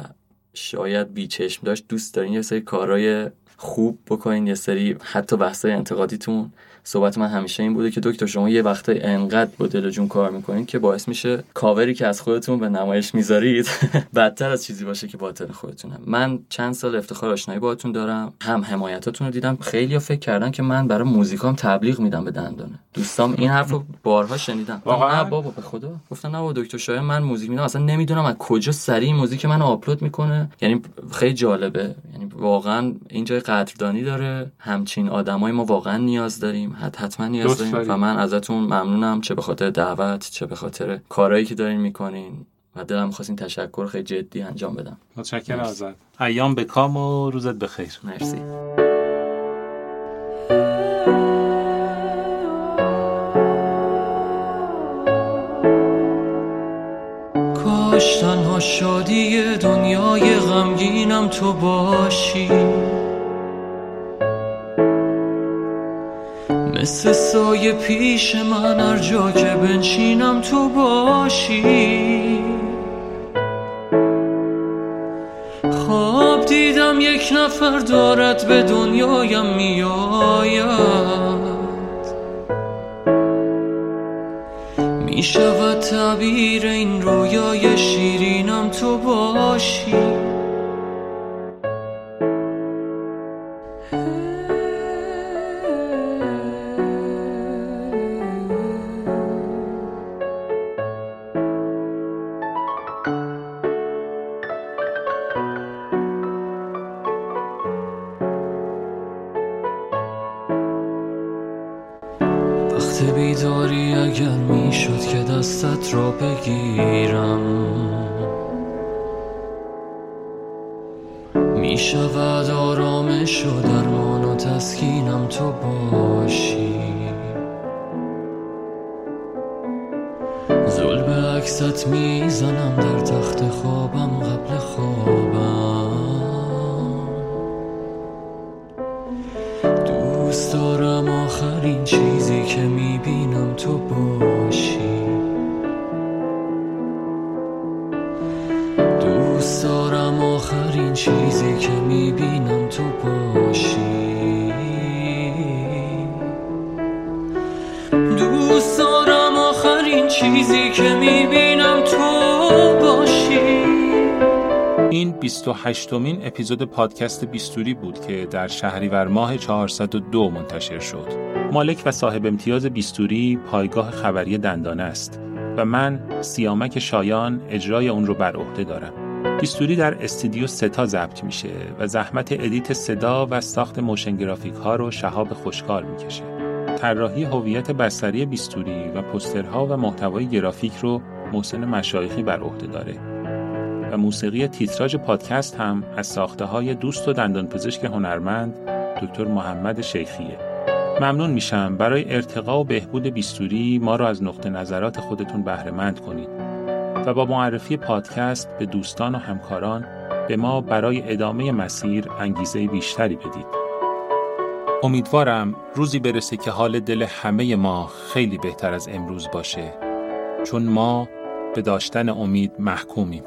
شاید بی‌چشم‌داشت. دوست دارین یه سری کارهای خوب بکنین یه سری حتی بحثای انتقادیتون. صحبت من همیشه این بوده که دکتر شما یه وقتای انقدر با دل و جون کار می‌کنین که باعث میشه کاوری که از خودتون به نمایش می‌ذارید بدتر از چیزی باشه که باطن خودتونه من چند سال افتخار آشنایی باهاتون دارم هم حمایتاتون رو دیدم. خیلی فکر کردن که من برای موزیکام تبلیغ میدم به دندانه. دوستام این حرف رو بارها شنیدم واقعا؟ بابا به خدا. گفتن نه دکتر شاید من موزیک میدم. اصلا نمی‌دونم از کجا سریع موزیک من آپلود می‌کنه. یعنی خیلی جالبه. یعنی واقعا اینجا قدردانی داره. همچین آدمای ما واقعا نیاز داریم. حتما نیاز داریم. و من ازتون ممنونم. چه به خاطر دعوت چه به خاطر کارهایی که دارین می‌کنین. و دلم خواست این تشکر خیلی جدی انجام بدم. متشکرم ازت. ایام به کام و روزت بخیر. مرسی. کاش تنها شادی دنیای غمگینم تو باشی. مثل سایه پیش من هر جا که بنشینم تو باشی. خواب دیدم یک نفر دارد به دنیایم میآید. می شود تعبیر این رویای شیرینم تو باشی. 28 مین اپیزود پادکست بیستوری بود که در شهریور ماه 402 منتشر شد. مالک و صاحب امتیاز بیستوری پایگاه خبری دندانه است و من سیامک شایان اجرای اون رو بر عهده دارم. بیستوری در استودیو ستا ضبط میشه و زحمت edit صدا و ساخت motion graphic ها رو شهاب خوشکار می‌کشه. طراحی هویت بصری بیستوری و پوسترها و محتوای گرافیک رو محسن مشایخی بر عهده داره. و موسیقی تیتراژ پادکست هم از ساخته های دوست و دندانپزشک هنرمند دکتر محمد شیخیه. ممنون میشم برای ارتقا و بهبود بیستوری ما را از نقطه نظرات خودتون بهرهمند کنید و با معرفی پادکست به دوستان و همکاران به ما برای ادامه مسیر انگیزه بیشتری بدید. امیدوارم روزی برسه که حال دل همه ما خیلی بهتر از امروز باشه چون ما به داشتن امید محکومیم.